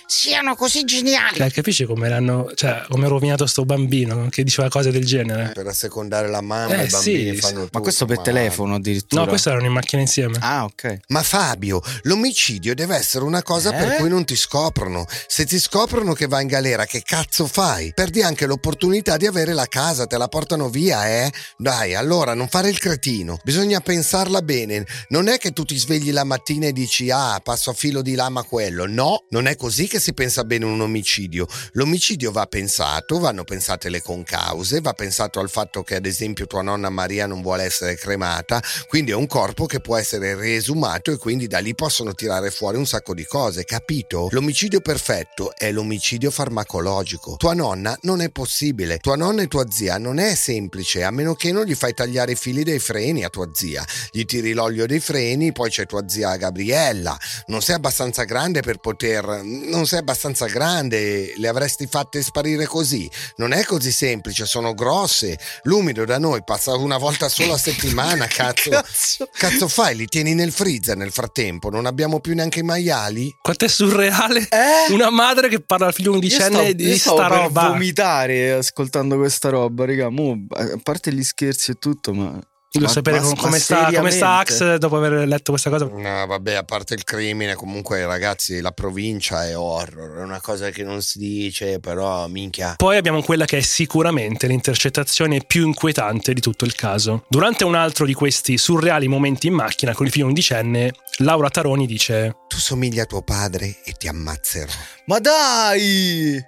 siano così geniali. Cioè, capisci come l'hanno. Cioè, come rovinato sto bambino che diceva cose del genere? Per assecondare la mamma Eh, i bambini sì, fanno sì. tutto. Ma questo per ma- telefono addirittura. No, questo erano in macchina insieme. Ah, ok. Ma Fabio, l'omicidio deve essere una cosa per Eh? cui non ti scoprono. Se ti scoprono che vai in galera, che cazzo fai? Perdi anche l'opportunità di avere la casa, te la portano via, eh? Dai, allora non fare il cretino. Bisogna pensarla bene. Non è che tu ti svegli la mattina e dici "Ah, passo a filo di lama quello". No, non è così che si pensa bene un omicidio. L'omicidio va pensato, vanno pensate le concause, va pensato al fatto che ad esempio tua nonna Maria non vuole essere cremata, quindi è un corpo che può essere riesumato e quindi da lì possono tirare fuori un sacco di cose, capito? L'omicidio perfetto è l'omicidio farmacologico. Tua nonna non è possibile. Tua nonna e tua zia non è semplice, a meno che non gli fai tagliare i fili dei freni a tua zia. Gli tiri l'olio dei freni, poi c'è tua zia Gabriella. Non sei abbastanza grande per poter... Non sei abbastanza grande, le avresti fatte sparire così. Non è così semplice, sono grosse. L'umido da noi passa una volta sola a settimana, cazzo. Cazzo. Cazzo fai? Li tieni nel freezer nel frattempo? Non abbiamo più neanche i maiali? Quanto è surreale Eh? una madre che parla al figlio Io undicenne stavo- di io sta roba. vomitare ascoltando questa roba, raga. Mo, a parte gli scherzi e tutto, ma Voglio Ma- sapere ma- com- ma come, sta, come sta? Ax dopo aver letto questa cosa. No, vabbè, a parte il crimine, comunque ragazzi, la provincia è horror, è una cosa che non si dice, però minchia. Poi abbiamo quella che è sicuramente l'intercettazione più inquietante di tutto il caso. Durante un altro di questi surreali momenti in macchina con il figlio undicenne, Laura Taroni dice: Tu somigli a tuo padre e ti ammazzerò. Ma dai!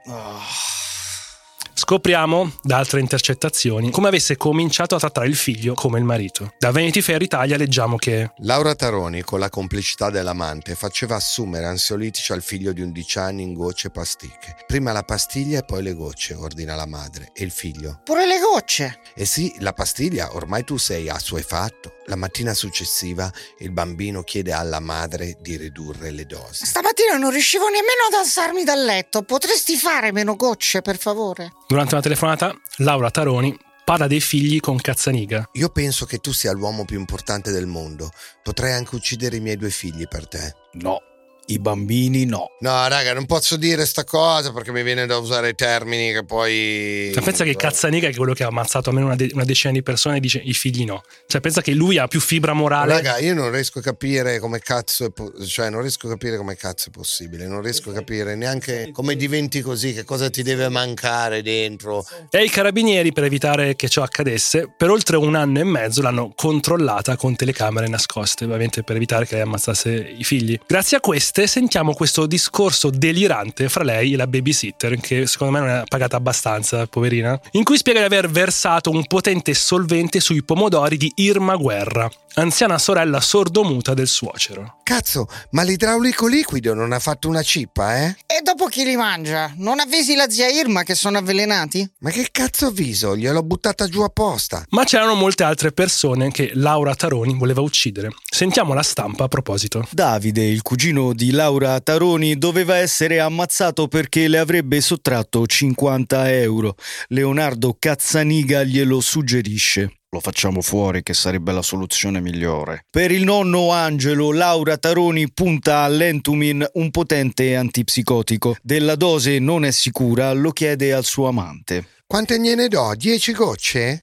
Scopriamo da altre intercettazioni come avesse cominciato a trattare il figlio come il marito. Da Vanity Fair Italia leggiamo che Laura Taroni, con la complicità dell'amante, faceva assumere ansiolitici al figlio di 11 anni in gocce e pasticche. Prima la pastiglia e poi le gocce, ordina la madre. E il figlio? Pure le gocce. Eh sì, la pastiglia, ormai tu sei assuefatto. La mattina successiva il bambino chiede alla madre di ridurre le dosi. Stamattina non riuscivo nemmeno ad alzarmi dal letto. Potresti fare meno gocce, per favore? durante una telefonata Laura Taroni parla dei figli con Cazzaniga. Io penso che tu sia l'uomo più importante del mondo. Potrei anche uccidere i miei due figli per te. No, i bambini no. No, raga, non posso dire sta cosa perché mi viene da usare termini che poi. Cioè, pensa che Cazzaniga è quello che ha ammazzato almeno una, de- una decina di persone e dice i figli no. Cioè pensa che lui ha più fibra morale. Raga, io non riesco a capire come cazzo è po- cioè non riesco a capire come cazzo è possibile, non riesco a capire neanche come diventi così, che cosa ti deve mancare dentro. E i carabinieri, per evitare che ciò accadesse, per oltre un anno e mezzo l'hanno controllata con telecamere nascoste, ovviamente per evitare che lei ammazzasse i figli. Grazie a queste sentiamo questo discorso delirante fra lei e la babysitter, che secondo me non è pagata abbastanza, poverina, in cui spiega di aver versato un potente solvente sui pomodori di Irma Guerra, anziana sorella sordomuta del suocero. Cazzo, ma l'idraulico liquido non ha fatto una cippa, eh? E dopo chi li mangia? Non avvisi la zia Irma che sono avvelenati? Ma che cazzo avviso? Gliel'ho buttata giù apposta. Ma c'erano molte altre persone che Laura Taroni voleva uccidere. Sentiamo la stampa a proposito. Davide, il cugino di Laura Taroni, doveva essere ammazzato perché le avrebbe sottratto 50 euro. Leonardo Cazzaniga glielo suggerisce. Lo facciamo fuori che sarebbe la soluzione migliore. Per il nonno Angelo, Laura Taroni punta all'Entumin, un potente antipsicotico. Della dose non è sicura, lo chiede al suo amante. Quante gliene do? 10 gocce?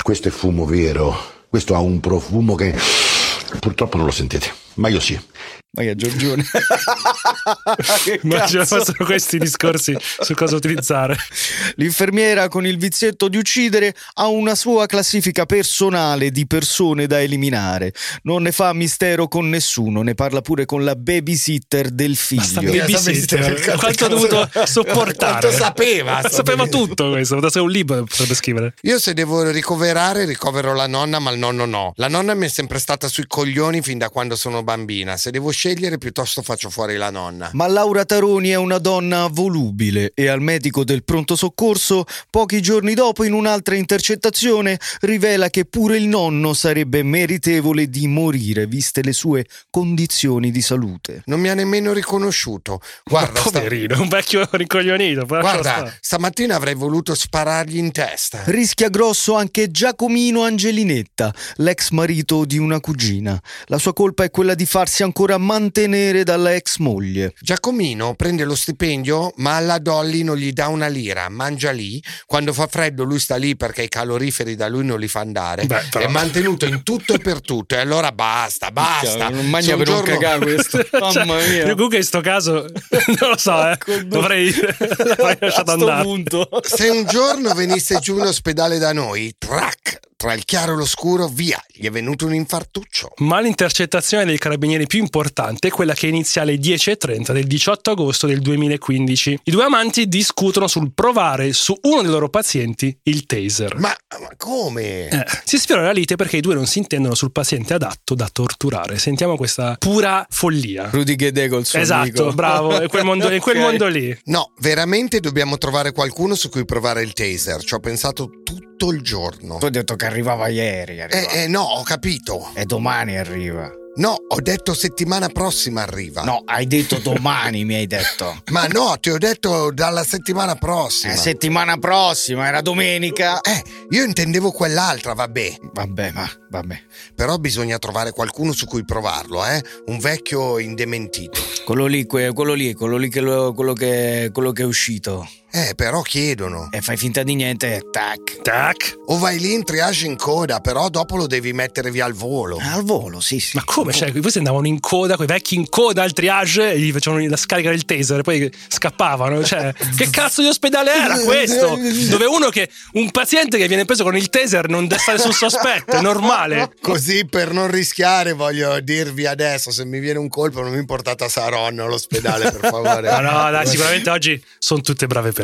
Questo è fumo vero. Questo ha un profumo che purtroppo non lo sentite, ma io sì. Ma che Giorgione. Che Immagino cazzo? fossero questi discorsi su cosa utilizzare. L'infermiera con il vizietto di uccidere ha una sua classifica personale di persone da eliminare. Non ne fa mistero con nessuno, ne parla pure con la babysitter del figlio. babysitter, quanto ha dovuto sopportare? Quanto sapeva, Sapeva tutto questo, potrebbe essere un libro potrebbe scrivere. Io se devo ricoverare, ricovero la nonna, ma il nonno no. La nonna mi è sempre stata sui coglioni fin da quando sono bambina. Se devo scegliere, piuttosto faccio fuori la nonna. Ma Laura Taroni è una donna volubile e al medico del pronto soccorso, pochi giorni dopo, in un'altra intercettazione, rivela che pure il nonno sarebbe meritevole di morire, viste le sue condizioni di salute. Non mi ha nemmeno riconosciuto. Guarda, sta- Poverino, un vecchio lascialo guarda stamattina avrei voluto sparargli in testa. Rischia grosso anche Giacomino Angelinetta, l'ex marito di una cugina. La sua colpa è quella di farsi ancora mantenere dalla ex moglie. Giacomino prende lo stipendio, ma alla Dolly non gli dà una lira, mangia lì. Quando fa freddo, lui sta lì perché i caloriferi da lui non li fa andare. Beh, però- È mantenuto in tutto e per tutto. E allora basta, basta. Non mangia per non giorno- cagare questo. Mamma Cioè, mia. Comunque in sto caso non lo so, eh. dovrei lasciato andare. punto. Se un giorno venisse giù in ospedale da noi, track, tra il chiaro e l'oscuro, via, gli è venuto un infartuccio. Ma l'intercettazione dei carabinieri più importante è quella che inizia alle 10.30 del 18 agosto del 2015. I due amanti discutono sul provare su uno dei loro pazienti il taser. Ma, ma come? Eh, si sfiora la lite perché i due non si intendono sul paziente adatto da torturare. Sentiamo questa pura follia. Rudy Ghedè col suo Esatto, amico. bravo, è quel mondo, è quel Ok. mondo lì. No, veramente dobbiamo trovare qualcuno su cui provare il taser. Ci ho pensato tutto il giorno. Tu hai detto che arrivava ieri. arriva. Eh, eh, no, ho capito. E domani arriva. No, ho detto settimana prossima arriva. No, hai detto domani, mi hai detto. Ma no, ti ho detto dalla settimana prossima. Eh, settimana prossima, era domenica. Eh, io intendevo quell'altra, vabbè. Vabbè, ma vabbè. Però bisogna trovare qualcuno su cui provarlo, eh? Un vecchio indementito. Quello lì, que- quello lì, quello lì che, lo- quello che, quello che è uscito. Eh, però chiedono. E fai finta di niente, tac. Tac. O vai lì in triage in coda, però dopo lo devi mettere via al volo. Al volo, sì, sì. Ma come? Cioè, questi andavano in coda, quei vecchi in coda al triage e gli facevano la scarica del taser e poi scappavano. Cioè, che cazzo di ospedale era questo? Dove uno che. un paziente che viene preso con il taser non deve stare sul sospetto, è normale. Così per non rischiare voglio dirvi adesso, se mi viene un colpo non mi portate a Saronno all'ospedale per favore. No, no, dai, sicuramente oggi sono tutte brave persone.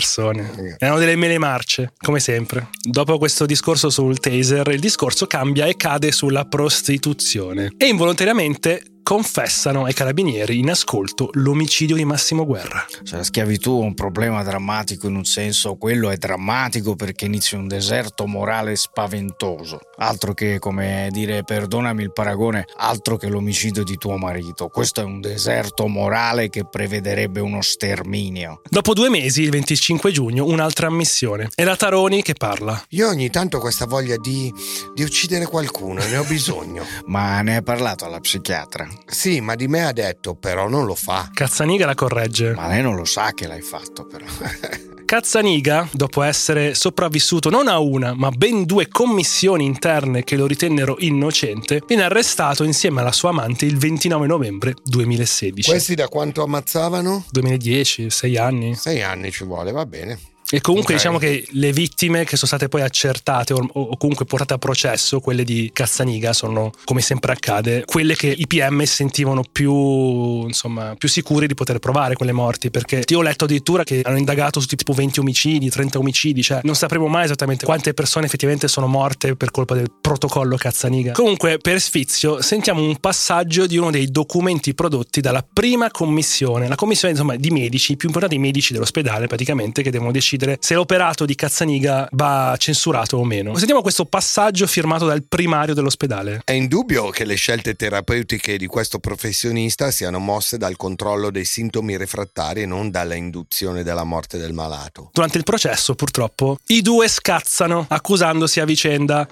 Erano delle mele marce, come sempre. Dopo questo discorso sul taser, il discorso cambia e cade sulla prostituzione. E involontariamente confessano ai carabinieri in ascolto l'omicidio di Massimo Guerra. Cioè, la schiavitù è un problema drammatico in un senso, quello è drammatico perché inizia un deserto morale spaventoso. Altro che, come dire, perdonami il paragone, altro che l'omicidio di tuo marito. Questo è un deserto morale che prevederebbe uno sterminio. Dopo due mesi, il 25 giugno, un'altra ammissione. È la Taroni che parla. Io ogni tanto ho questa voglia di, di uccidere qualcuno, ne ho bisogno. Ma ne hai parlato alla psichiatra? Sì, ma di me ha detto, però non lo fa. Cazzaniga la corregge. Ma lei non lo sa che l'hai fatto, però. Cazzaniga, dopo essere sopravvissuto non a una, ma ben due commissioni interne che lo ritennero innocente, viene arrestato insieme alla sua amante il 29 novembre 2016. Questi da quanto ammazzavano? 2010, sei anni. Sei anni ci vuole, va bene. E comunque Ok. diciamo che le vittime che sono state poi accertate o, o comunque portate a processo, quelle di Cazzaniga, sono come sempre accade, quelle che i PM sentivano più, insomma, più sicuri di poter provare quelle morti. Perché io ho letto addirittura che hanno indagato su tipo 20 omicidi, 30 omicidi, cioè non sapremo mai esattamente quante persone effettivamente sono morte per colpa del protocollo Cazzaniga. Comunque, per sfizio, sentiamo un passaggio di uno dei documenti prodotti dalla prima commissione, la commissione insomma di medici, i più importanti medici dell'ospedale praticamente, che devono decidere se l'operato di Cazzaniga va censurato o meno. Sentiamo questo passaggio firmato dal primario dell'ospedale. È indubbio che le scelte terapeutiche di questo professionista siano mosse dal controllo dei sintomi refrattari e non dalla induzione della morte del malato. Durante il processo, purtroppo, i due scazzano, accusandosi a vicenda.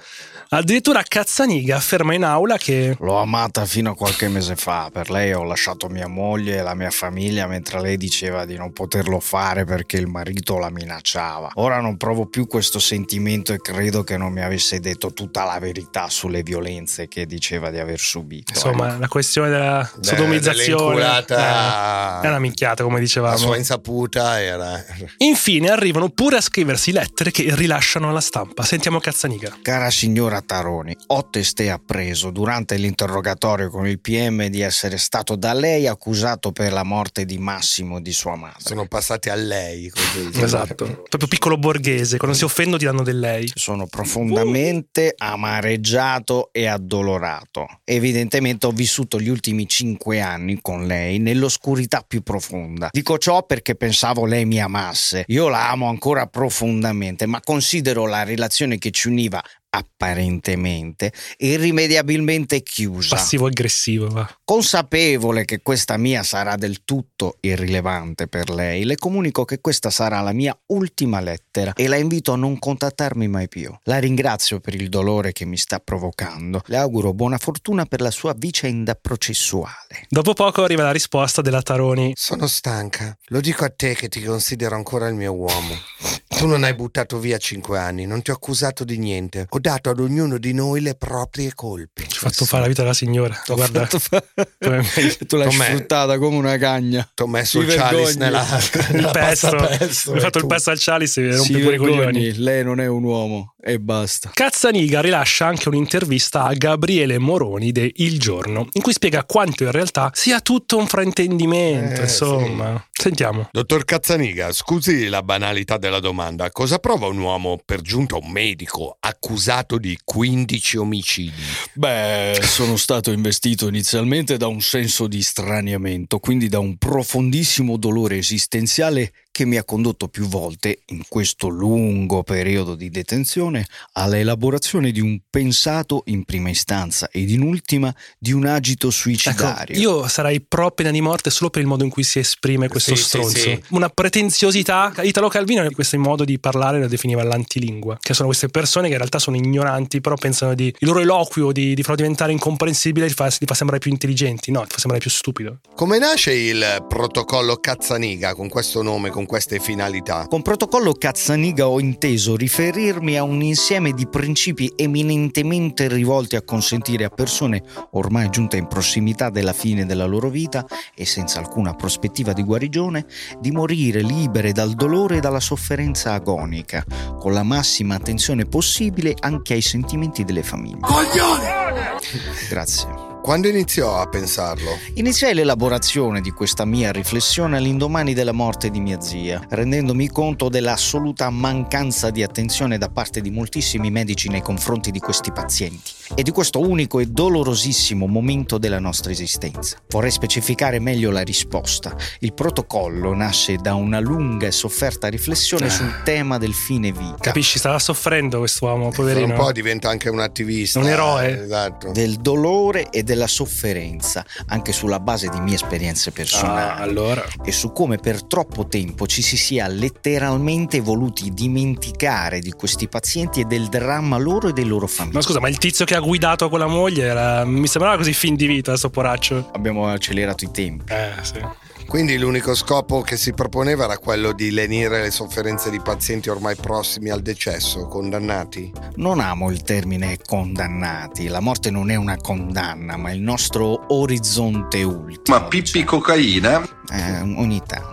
Addirittura Cazzaniga afferma in aula che L'ho amata fino a qualche mese fa. Per lei ho lasciato mia moglie e la mia famiglia mentre lei diceva di non poterlo fare perché il marito la minacciava. Ora non provo più questo sentimento e credo che non mi avesse detto tutta la verità sulle violenze che diceva di aver subito. insomma Ecco. la questione della sodomizzazione dell'inculata- eh, è una minchiata, come La dicevamo. sua insaputa era... Infine arrivano pure a scriversi lettere che rilasciano alla stampa. Sentiamo Cazzaniga. Cara signora Taroni, ho testé appreso durante l'interrogatorio con il PM di essere stato da lei accusato per la morte di Massimo e di sua madre. Sono passati a lei. Così. Esatto. Proprio piccolo borghese. Quando si offendono ti danno del lei. Sono profondamente amareggiato e addolorato. Evidentemente ho vissuto gli ultimi cinque anni con lei nell'oscurità più profonda. Dico ciò perché pensavo lei mi amasse. Io la amo ancora profondamente, ma considero la relazione che ci univa apparentemente irrimediabilmente chiusa. Passivo-aggressivo, va. Consapevole che questa mia sarà del tutto irrilevante per lei, le comunico che questa sarà la mia ultima lettera e la invito a non contattarmi mai più. La ringrazio per il dolore che mi sta provocando. Le auguro buona fortuna per la sua vicenda processuale. Dopo poco arriva la risposta della Taroni. Sono stanca. Lo dico a te che ti considero ancora il mio uomo. Tu non hai buttato via cinque anni, non ti ho accusato di niente. Ho dato ad ognuno di noi le proprie colpe. Ci ho fatto fare la vita della signora. Guarda, come- tu l'hai Com'è? sfruttata come una cagna. Ti ho messo il chalice nella, il nella pesto. passapesto Mi ha fatto il tu- pesto al Chalice e Si rompe pure i coglioni. lei non è un uomo e basta. Cazzaniga rilascia anche un'intervista a Gabriele Moroni de Il Giorno, in cui spiega quanto in realtà sia tutto un fraintendimento. Eh, insomma, sentiamo. Dottor Cazzaniga, scusi la banalità della domanda. Cosa prova un uomo, per giunta un medico, accusato di 15 omicidi? Beh, sono stato investito inizialmente da un senso di straniamento, quindi da un profondissimo dolore esistenziale che mi ha condotto più volte, in questo lungo periodo di detenzione, alla elaborazione di un pensato in prima istanza ed in ultima di un agito Ecco, suicidario. io sarei pro pena di morte solo per il modo in cui si esprime questo Sì, sì, stronzo. sì. Una pretenziosità. Italo Calvino, questo modo di parlare lo definiva l'antilingua, che sono queste persone che in realtà sono ignoranti, però pensano di il loro eloquio di, di farlo diventare incomprensibile li fa, li fa sembrare più intelligenti. No, ti fa sembrare più stupido. Come nasce il protocollo Cazzaniga con questo nome, con queste finalità? Con protocollo Cazzaniga ho inteso riferirmi a un insieme di principi eminentemente rivolti a consentire a persone ormai giunte in prossimità della fine della loro vita e senza alcuna prospettiva di guarigione, di morire libere dal dolore e dalla sofferenza agonica, con la massima attenzione possibile anche ai sentimenti delle famiglie. Grazie. Quando iniziò a pensarlo? Iniziai l'elaborazione di questa mia riflessione all'indomani della morte di mia zia, rendendomi conto dell'assoluta mancanza di attenzione da parte di moltissimi medici nei confronti di questi pazienti e di questo unico e dolorosissimo momento della nostra esistenza. Vorrei specificare meglio la risposta. Il protocollo nasce da una lunga e sofferta riflessione sul tema del fine vita. Capisci, stava soffrendo quest'uomo, poverino. un po' diventa anche un attivista. Un eroe. Esatto. del dolore e della sofferenza, anche sulla base di mie esperienze Ah, personali. allora. e su come per troppo tempo ci si sia letteralmente voluti dimenticare di questi pazienti e del dramma loro e dei loro famiglie. Ma scusa, ma il tizio che ha guidato con la moglie era- mi sembrava così fin di vita, sto poraccio. Abbiamo accelerato i tempi. Eh, sì. Quindi l'unico scopo che si proponeva era quello di lenire le sofferenze di pazienti ormai prossimi al decesso, condannati. Non amo il termine condannati, la morte non è una condanna, ma il nostro orizzonte ultimo. Ma pippi cocaina? Eh, ogni tanto.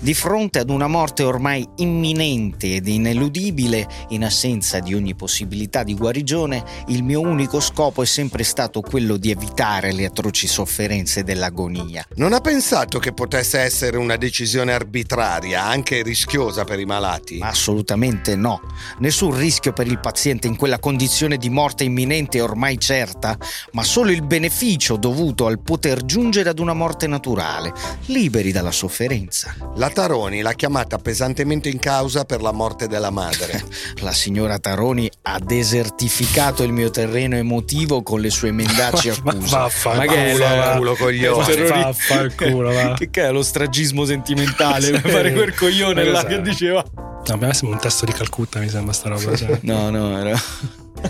Di fronte ad una morte ormai imminente ed ineludibile, in assenza di ogni possibilità di guarigione, il mio unico scopo è sempre stato quello di evitare le atroci sofferenze dell'agonia. Non ha pensato che potesse essere una decisione arbitraria, anche rischiosa per i malati? Assolutamente no. Nessun rischio per il paziente in quella condizione di morte imminente e ormai certa, ma solo il beneficio dovuto al poter giungere ad una morte naturale, liberi dalla sofferenza. La Taroni l'ha chiamata pesantemente in causa per la morte della madre. La signora Taroni ha desertificato il mio terreno emotivo con le sue mendaci accuse. vaffanculo, Ma che è Culo, coglione. Vaffanculo, va. Che che è lo stragismo sentimentale? Per fare quel coglione là Esatto. che diceva. No, a me sembra un testo di Calcutta, mi sembra sta roba. cioè. No, no, era.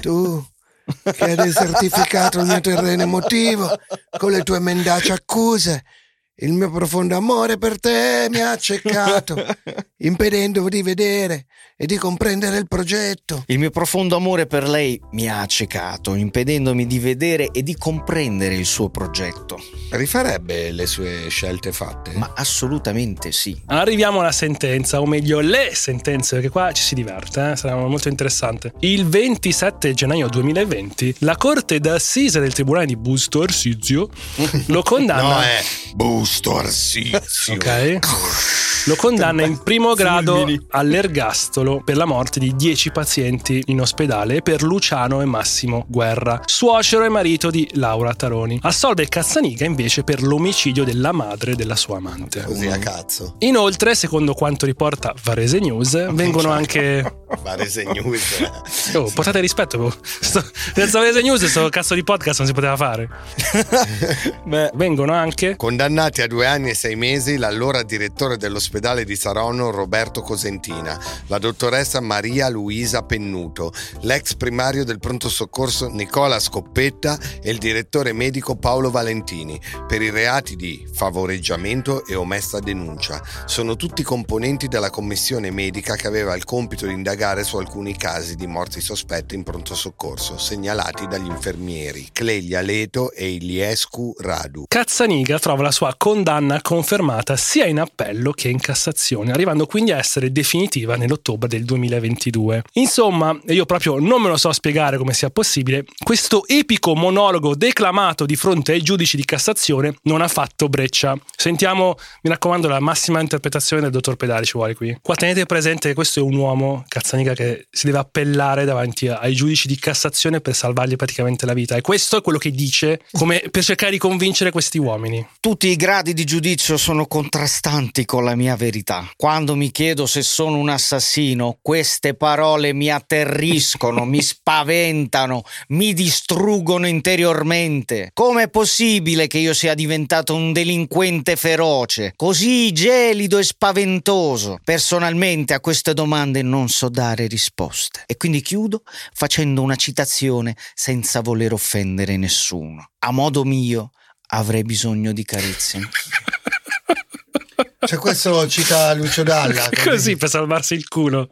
Tu che hai desertificato il mio terreno emotivo con le tue mendaci accuse. Il mio profondo amore per te mi ha accecato, impedendo di vedere e di comprendere il progetto. Il mio profondo amore per lei mi ha accecato, impedendomi di vedere e di comprendere il suo progetto. Rifarebbe le sue scelte fatte? Ma assolutamente sì. Arriviamo alla sentenza, o meglio le sentenze, perché qua ci si diverte, eh? sarà molto interessante. Il 27 gennaio 2020 la Corte d'Assise del Tribunale di Busto Arsizio lo condanna... No, è Busto Arsizio. Ok. Lo condanna in primo grado all'ergastolo per la morte di 10 pazienti in ospedale per Luciano e Massimo Guerra, suocero e marito di Laura Taroni. Assolve Cazzaniga invece per l'omicidio della madre della sua amante. Così a cazzo. Inoltre, secondo quanto riporta Varese News, vengono anche. Varese News. Oh, portate rispetto. Sto- Senza Varese News, questo cazzo di podcast non si poteva fare. Beh, Vengono anche. Condannati a due anni e sei mesi l'allora direttore dell'ospedale di Saronno Roberto Cosentina, la dottoressa Maria Luisa Pennuto, l'ex primario del pronto soccorso Nicola Scoppetta e il direttore medico Paolo Valentini per i reati di favoreggiamento e omessa denuncia. Sono tutti componenti della commissione medica che aveva il compito di indagare su alcuni casi di morti sospette in pronto soccorso segnalati dagli infermieri Cleglia Leto e Iliescu Radu. Cazzaniga trova la sua condanna confermata sia in appello che in Cassazione, arrivando quindi a essere definitiva nell'ottobre del 2022. Insomma, io proprio non me lo so spiegare come sia possibile, questo epico monologo declamato di fronte ai giudici di Cassazione non ha fatto breccia. Sentiamo, mi raccomando, la massima interpretazione del dottor Pedali ci vuole qui. Qua tenete presente che questo è un uomo, Cazzaniga, che si deve appellare davanti ai giudici di Cassazione per salvargli praticamente la vita. E questo è quello che dice come per cercare di convincere questi uomini. tutti i gradi di giudizio sono contrastanti con la mia verità. Quando mi chiedo se sono un assassino, queste parole mi atterriscono, mi spaventano, mi distruggono interiormente. Com'è possibile che io sia diventato un delinquente feroce, così gelido e spaventoso? Personalmente a queste domande non so dare risposte. E quindi chiudo facendo una citazione senza voler offendere nessuno. A modo mio avrei bisogno di carezze anch'io. Cioè, questo cita Lucio Dalla. Così per salvarsi il culo.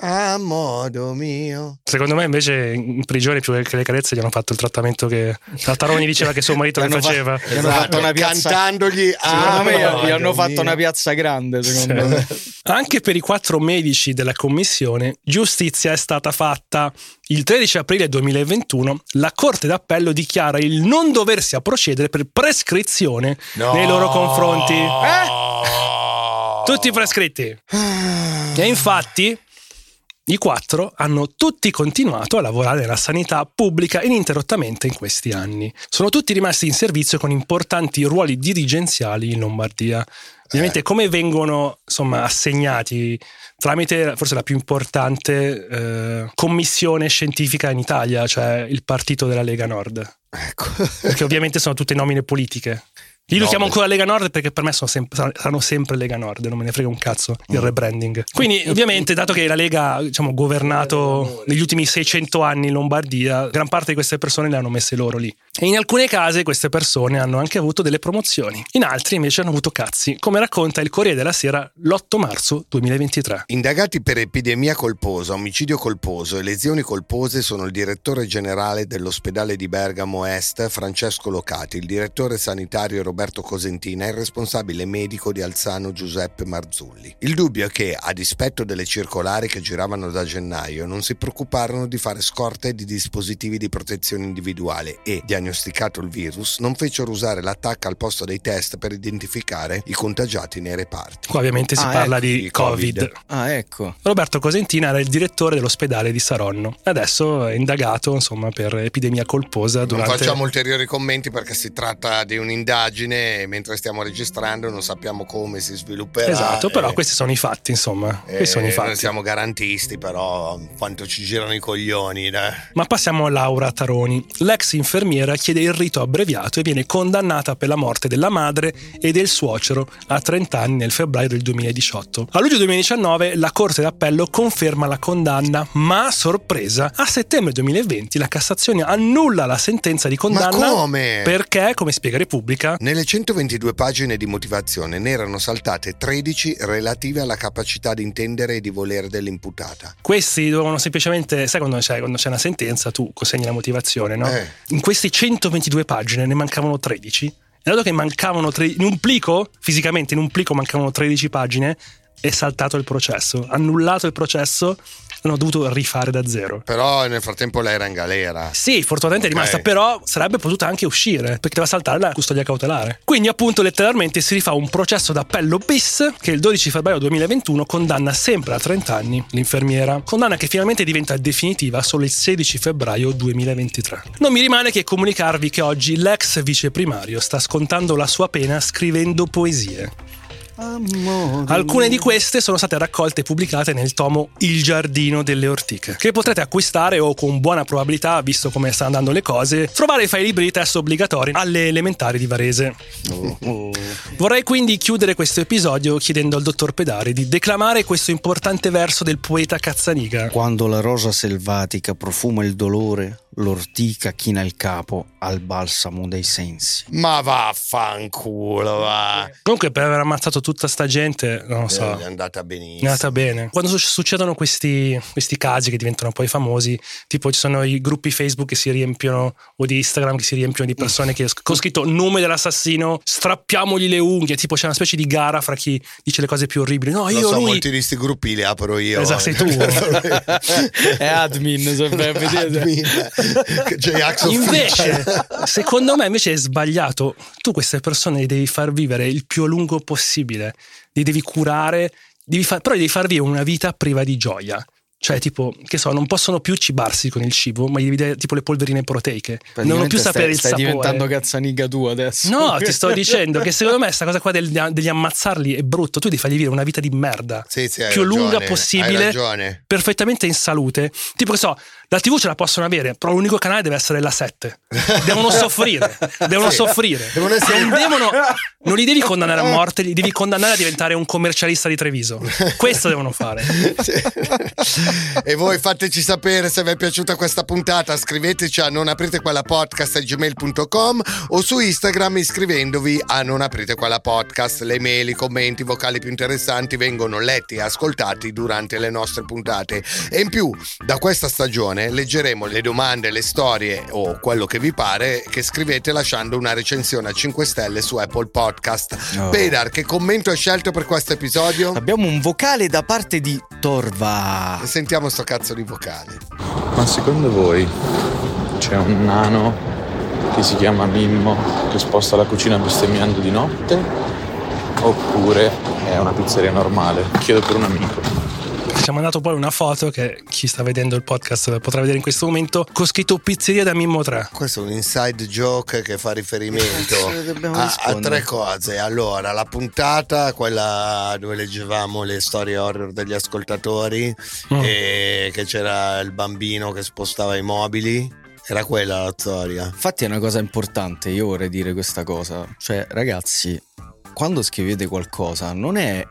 A modo mio. Secondo me invece in prigione più che le carezze gli hanno fatto il trattamento che Tartaroni diceva che suo marito le fa- faceva. gli hanno fatto una piazza- Esatto. Cantandogli a me gli- hanno fatto mio. una piazza grande, secondo me. Anche per i quattro medici della commissione, giustizia è stata fatta. Il 13 aprile 2021 la Corte d'Appello dichiara il non doversi a procedere per prescrizione No. nei loro confronti. Eh? Tutti prescritti. E infatti i quattro hanno tutti continuato a lavorare nella sanità pubblica ininterrottamente in questi anni. Sono tutti rimasti in servizio con importanti ruoli dirigenziali in Lombardia. Ovviamente come vengono insomma, assegnati tramite forse la più importante eh, commissione scientifica in Italia, cioè il partito della Lega Nord. Ecco. Perché ovviamente sono tutte nomine politiche. Io lo No, chiamo beh. ancora Lega Nord perché per me sono sem- saranno sempre Lega Nord, non me ne frega un cazzo Mm. il rebranding. Quindi, ovviamente, dato che la Lega ha diciamo, governato negli ultimi 600 anni in Lombardia, gran parte di queste persone le hanno messe loro lì. E in alcune case queste persone hanno anche avuto delle promozioni, in altri invece hanno avuto cazzi, come racconta il Corriere della Sera l'8 marzo 2023. Indagati per epidemia colposa, omicidio colposo e lesioni colpose sono il direttore generale dell'ospedale di Bergamo Est, Francesco Locati, il direttore sanitario Roberto Cosentina e il responsabile medico di Alzano Giuseppe Marzulli. Il dubbio è che, a dispetto delle circolari che giravano da gennaio, non si preoccuparono di fare scorte di dispositivi di protezione individuale e, diagnosticato il virus, non fecero usare l'attacco al posto dei test per identificare i contagiati nei reparti. Qua ovviamente si Ah, parla ecco, di COVID. Covid. Ah, ecco. Roberto Cosentina era il direttore dell'ospedale di Saronno. Adesso è indagato insomma, per epidemia colposa Non durante... facciamo ulteriori commenti perché si tratta di un'indagine e mentre stiamo registrando non sappiamo come si svilupperà. Esatto, però e- questi sono i fatti, insomma. e Questi sono i Noi fatti. siamo garantisti, però quanto ci girano i coglioni. eh. Ma passiamo a Laura Taroni. L'ex infermiera chiede il rito abbreviato e viene condannata per la morte della madre e del suocero a 30 anni nel febbraio del 2018. A luglio 2019 la Corte d'Appello conferma la condanna, ma sorpresa, a settembre 2020 la Cassazione annulla la sentenza di condanna Ma come? perché, come spiega Repubblica, Nelle 122 pagine di motivazione ne erano saltate 13 relative alla capacità di intendere e di volere dell'imputata. questi dovevano semplicemente, sai quando c'è, quando c'è una sentenza tu consegni la motivazione, no? Eh. In queste 122 pagine ne mancavano 13. E dato che mancavano tre- in un plico, fisicamente in un plico mancavano 13 pagine, è saltato il processo, annullato il processo, hanno dovuto rifare da zero. Però nel frattempo lei era in galera. Sì, fortunatamente è rimasta, però sarebbe potuta anche uscire perché doveva saltare la custodia cautelare. Quindi, appunto, letteralmente si rifà un processo d'appello bis che il 12 febbraio 2021 condanna sempre a 30 anni l'infermiera. Condanna che finalmente diventa definitiva solo il 16 febbraio 2023. Non mi rimane che comunicarvi che oggi l'ex viceprimario sta scontando la sua pena scrivendo poesie. Alcune di queste sono state raccolte e pubblicate nel tomo Il giardino delle ortiche, che potrete acquistare o con buona probabilità, visto come stanno andando le cose, trovare fra i libri di testo obbligatori alle elementari di Varese. Vorrei quindi chiudere questo episodio chiedendo al dottor Pedari di declamare questo importante verso del poeta Cazzaniga. Quando la rosa selvatica profuma il dolore, l'ortica china il capo al balsamo dei sensi. Ma vaffanculo, va. Comunque per aver ammazzato tutta sta gente, non lo so. Eh, È andata È benissimo. andata bene. Quando su- succedono questi, questi casi che diventano poi famosi, tipo ci sono i gruppi Facebook che si riempiono o di Instagram che si riempiono di persone che con scritto nome dell'assassino, strappiamogli le unghie, tipo c'è una specie di gara fra chi dice le cose più orribili. No, Lo io so, lui molti di questi gruppi li apro io. Esatto, sei tu. È admin, se vai a vedere. Admin. J-Ax Invece, secondo me invece è sbagliato. Tu queste persone le devi far vivere il più a lungo possibile, li devi curare, devi far- però devi far vivere una vita priva di gioia. Cioè, tipo, che so, non possono più cibarsi con il cibo, ma gli devi dare tipo le polverine proteiche. Non devono più stai, sapere il stai sapore. diventando cazzaniga tu adesso. No, ti sto dicendo che secondo me questa cosa qua del- degli ammazzarli è brutto. Tu devi fargli vivere una vita di merda. Sì, sì, hai più ragione, lunga hai possibile, ragione. perfettamente in salute. Tipo che so, la TV ce la possono avere, però l'unico canale deve essere la 7. Devono soffrire, devono Sì. soffrire. Devono essere- Non, devono- non li devi condannare a morte, li devi condannare a diventare un commercialista di Treviso. Questo devono fare. Sì. e voi fateci sapere se vi è piaciuta questa puntata, scriveteci a non aprite quella podcast gmail.com o su Instagram iscrivendovi a non aprite quella podcast. Le mail, i commenti, i vocali più interessanti vengono letti e ascoltati durante le nostre puntate. E in più, da questa stagione leggeremo le domande, le storie o quello che vi pare che scrivete lasciando una recensione a 5 stelle su Apple Podcast. Oh. Pedar, che commento hai scelto per questo episodio? Abbiamo un vocale da parte di Torva. Sentiamo sto cazzo di vocale. Ma secondo voi c'è un nano che si chiama Mimmo che sposta la cucina bestemmiando di notte? Oppure è una pizzeria normale? Chiedo per un amico. Ci ha mandato poi una foto che chi sta vedendo il podcast potrà vedere in questo momento con scritto pizzeria da Mimmo 3. Questo è un inside joke che fa riferimento a, a tre cose. Allora, la puntata, quella dove leggevamo le storie horror degli ascoltatori, Mm. e che c'era il bambino che spostava i mobili. Era quella la storia. Infatti è una cosa importante, io vorrei dire questa cosa. Cioè, ragazzi, quando scrivete qualcosa non è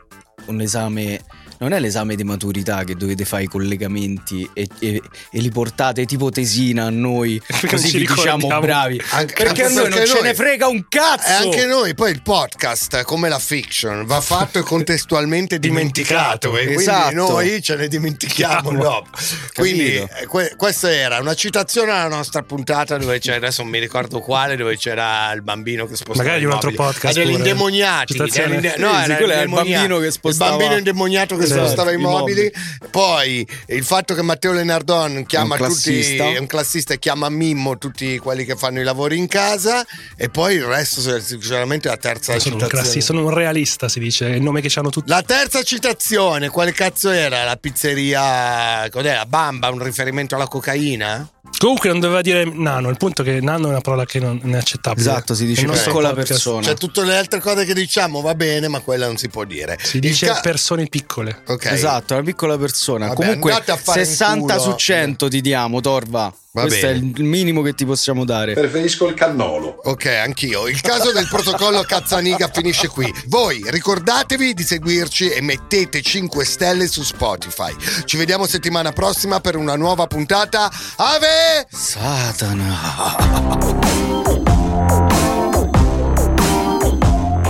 un esame, non è l'esame di maturità che dovete fare i collegamenti e, e- e li portate tipo tesina a noi, Perché così vi diciamo bravi. Anche- perché a noi non perché ce noi- ne frega un cazzo. E anche noi, poi il podcast, come la fiction, va fatto e contestualmente dimenticato. E quindi Esatto. noi ce ne dimentichiamo dopo. Quindi eh, que- questa era una citazione alla nostra puntata dove c'era, adesso non mi ricordo quale, dove c'era il bambino che spostava Magari un altro podcast inde- Sì, no, era era il bambino che spostava- Il bambino indemoniato che Esatto, spostava i mobili. Poi il fatto che Matteo Lenardon chiama un tutti, è un classista e chiama Mimmo tutti quelli che fanno i lavori in casa e poi il resto sinceramente la terza Sono un, citazione. classi- sono un realista, si dice, è il nome che hanno tutti. La terza citazione, quale cazzo era? La pizzeria, cos'era? Bamba, un riferimento alla cocaina? Comunque non doveva dire nano, il punto è che nano è una parola che non è accettabile. Esatto, si dice piccola persona. Cioè tutte le altre cose che diciamo va bene, ma quella non si può dire. Si dice ca- persone piccole. Ok. Esatto, una piccola persona. Vabbè, Comunque andate a fare in 60 culo. su 100 ti diamo, Torva. Va Questo bene. è il minimo che ti possiamo dare. Preferisco il cannolo. Ok, anch'io. Il caso del protocollo Cazzaniga finisce qui. Voi ricordatevi di seguirci e mettete 5 stelle su Spotify. Ci vediamo settimana prossima per una nuova puntata. Ave! Satana.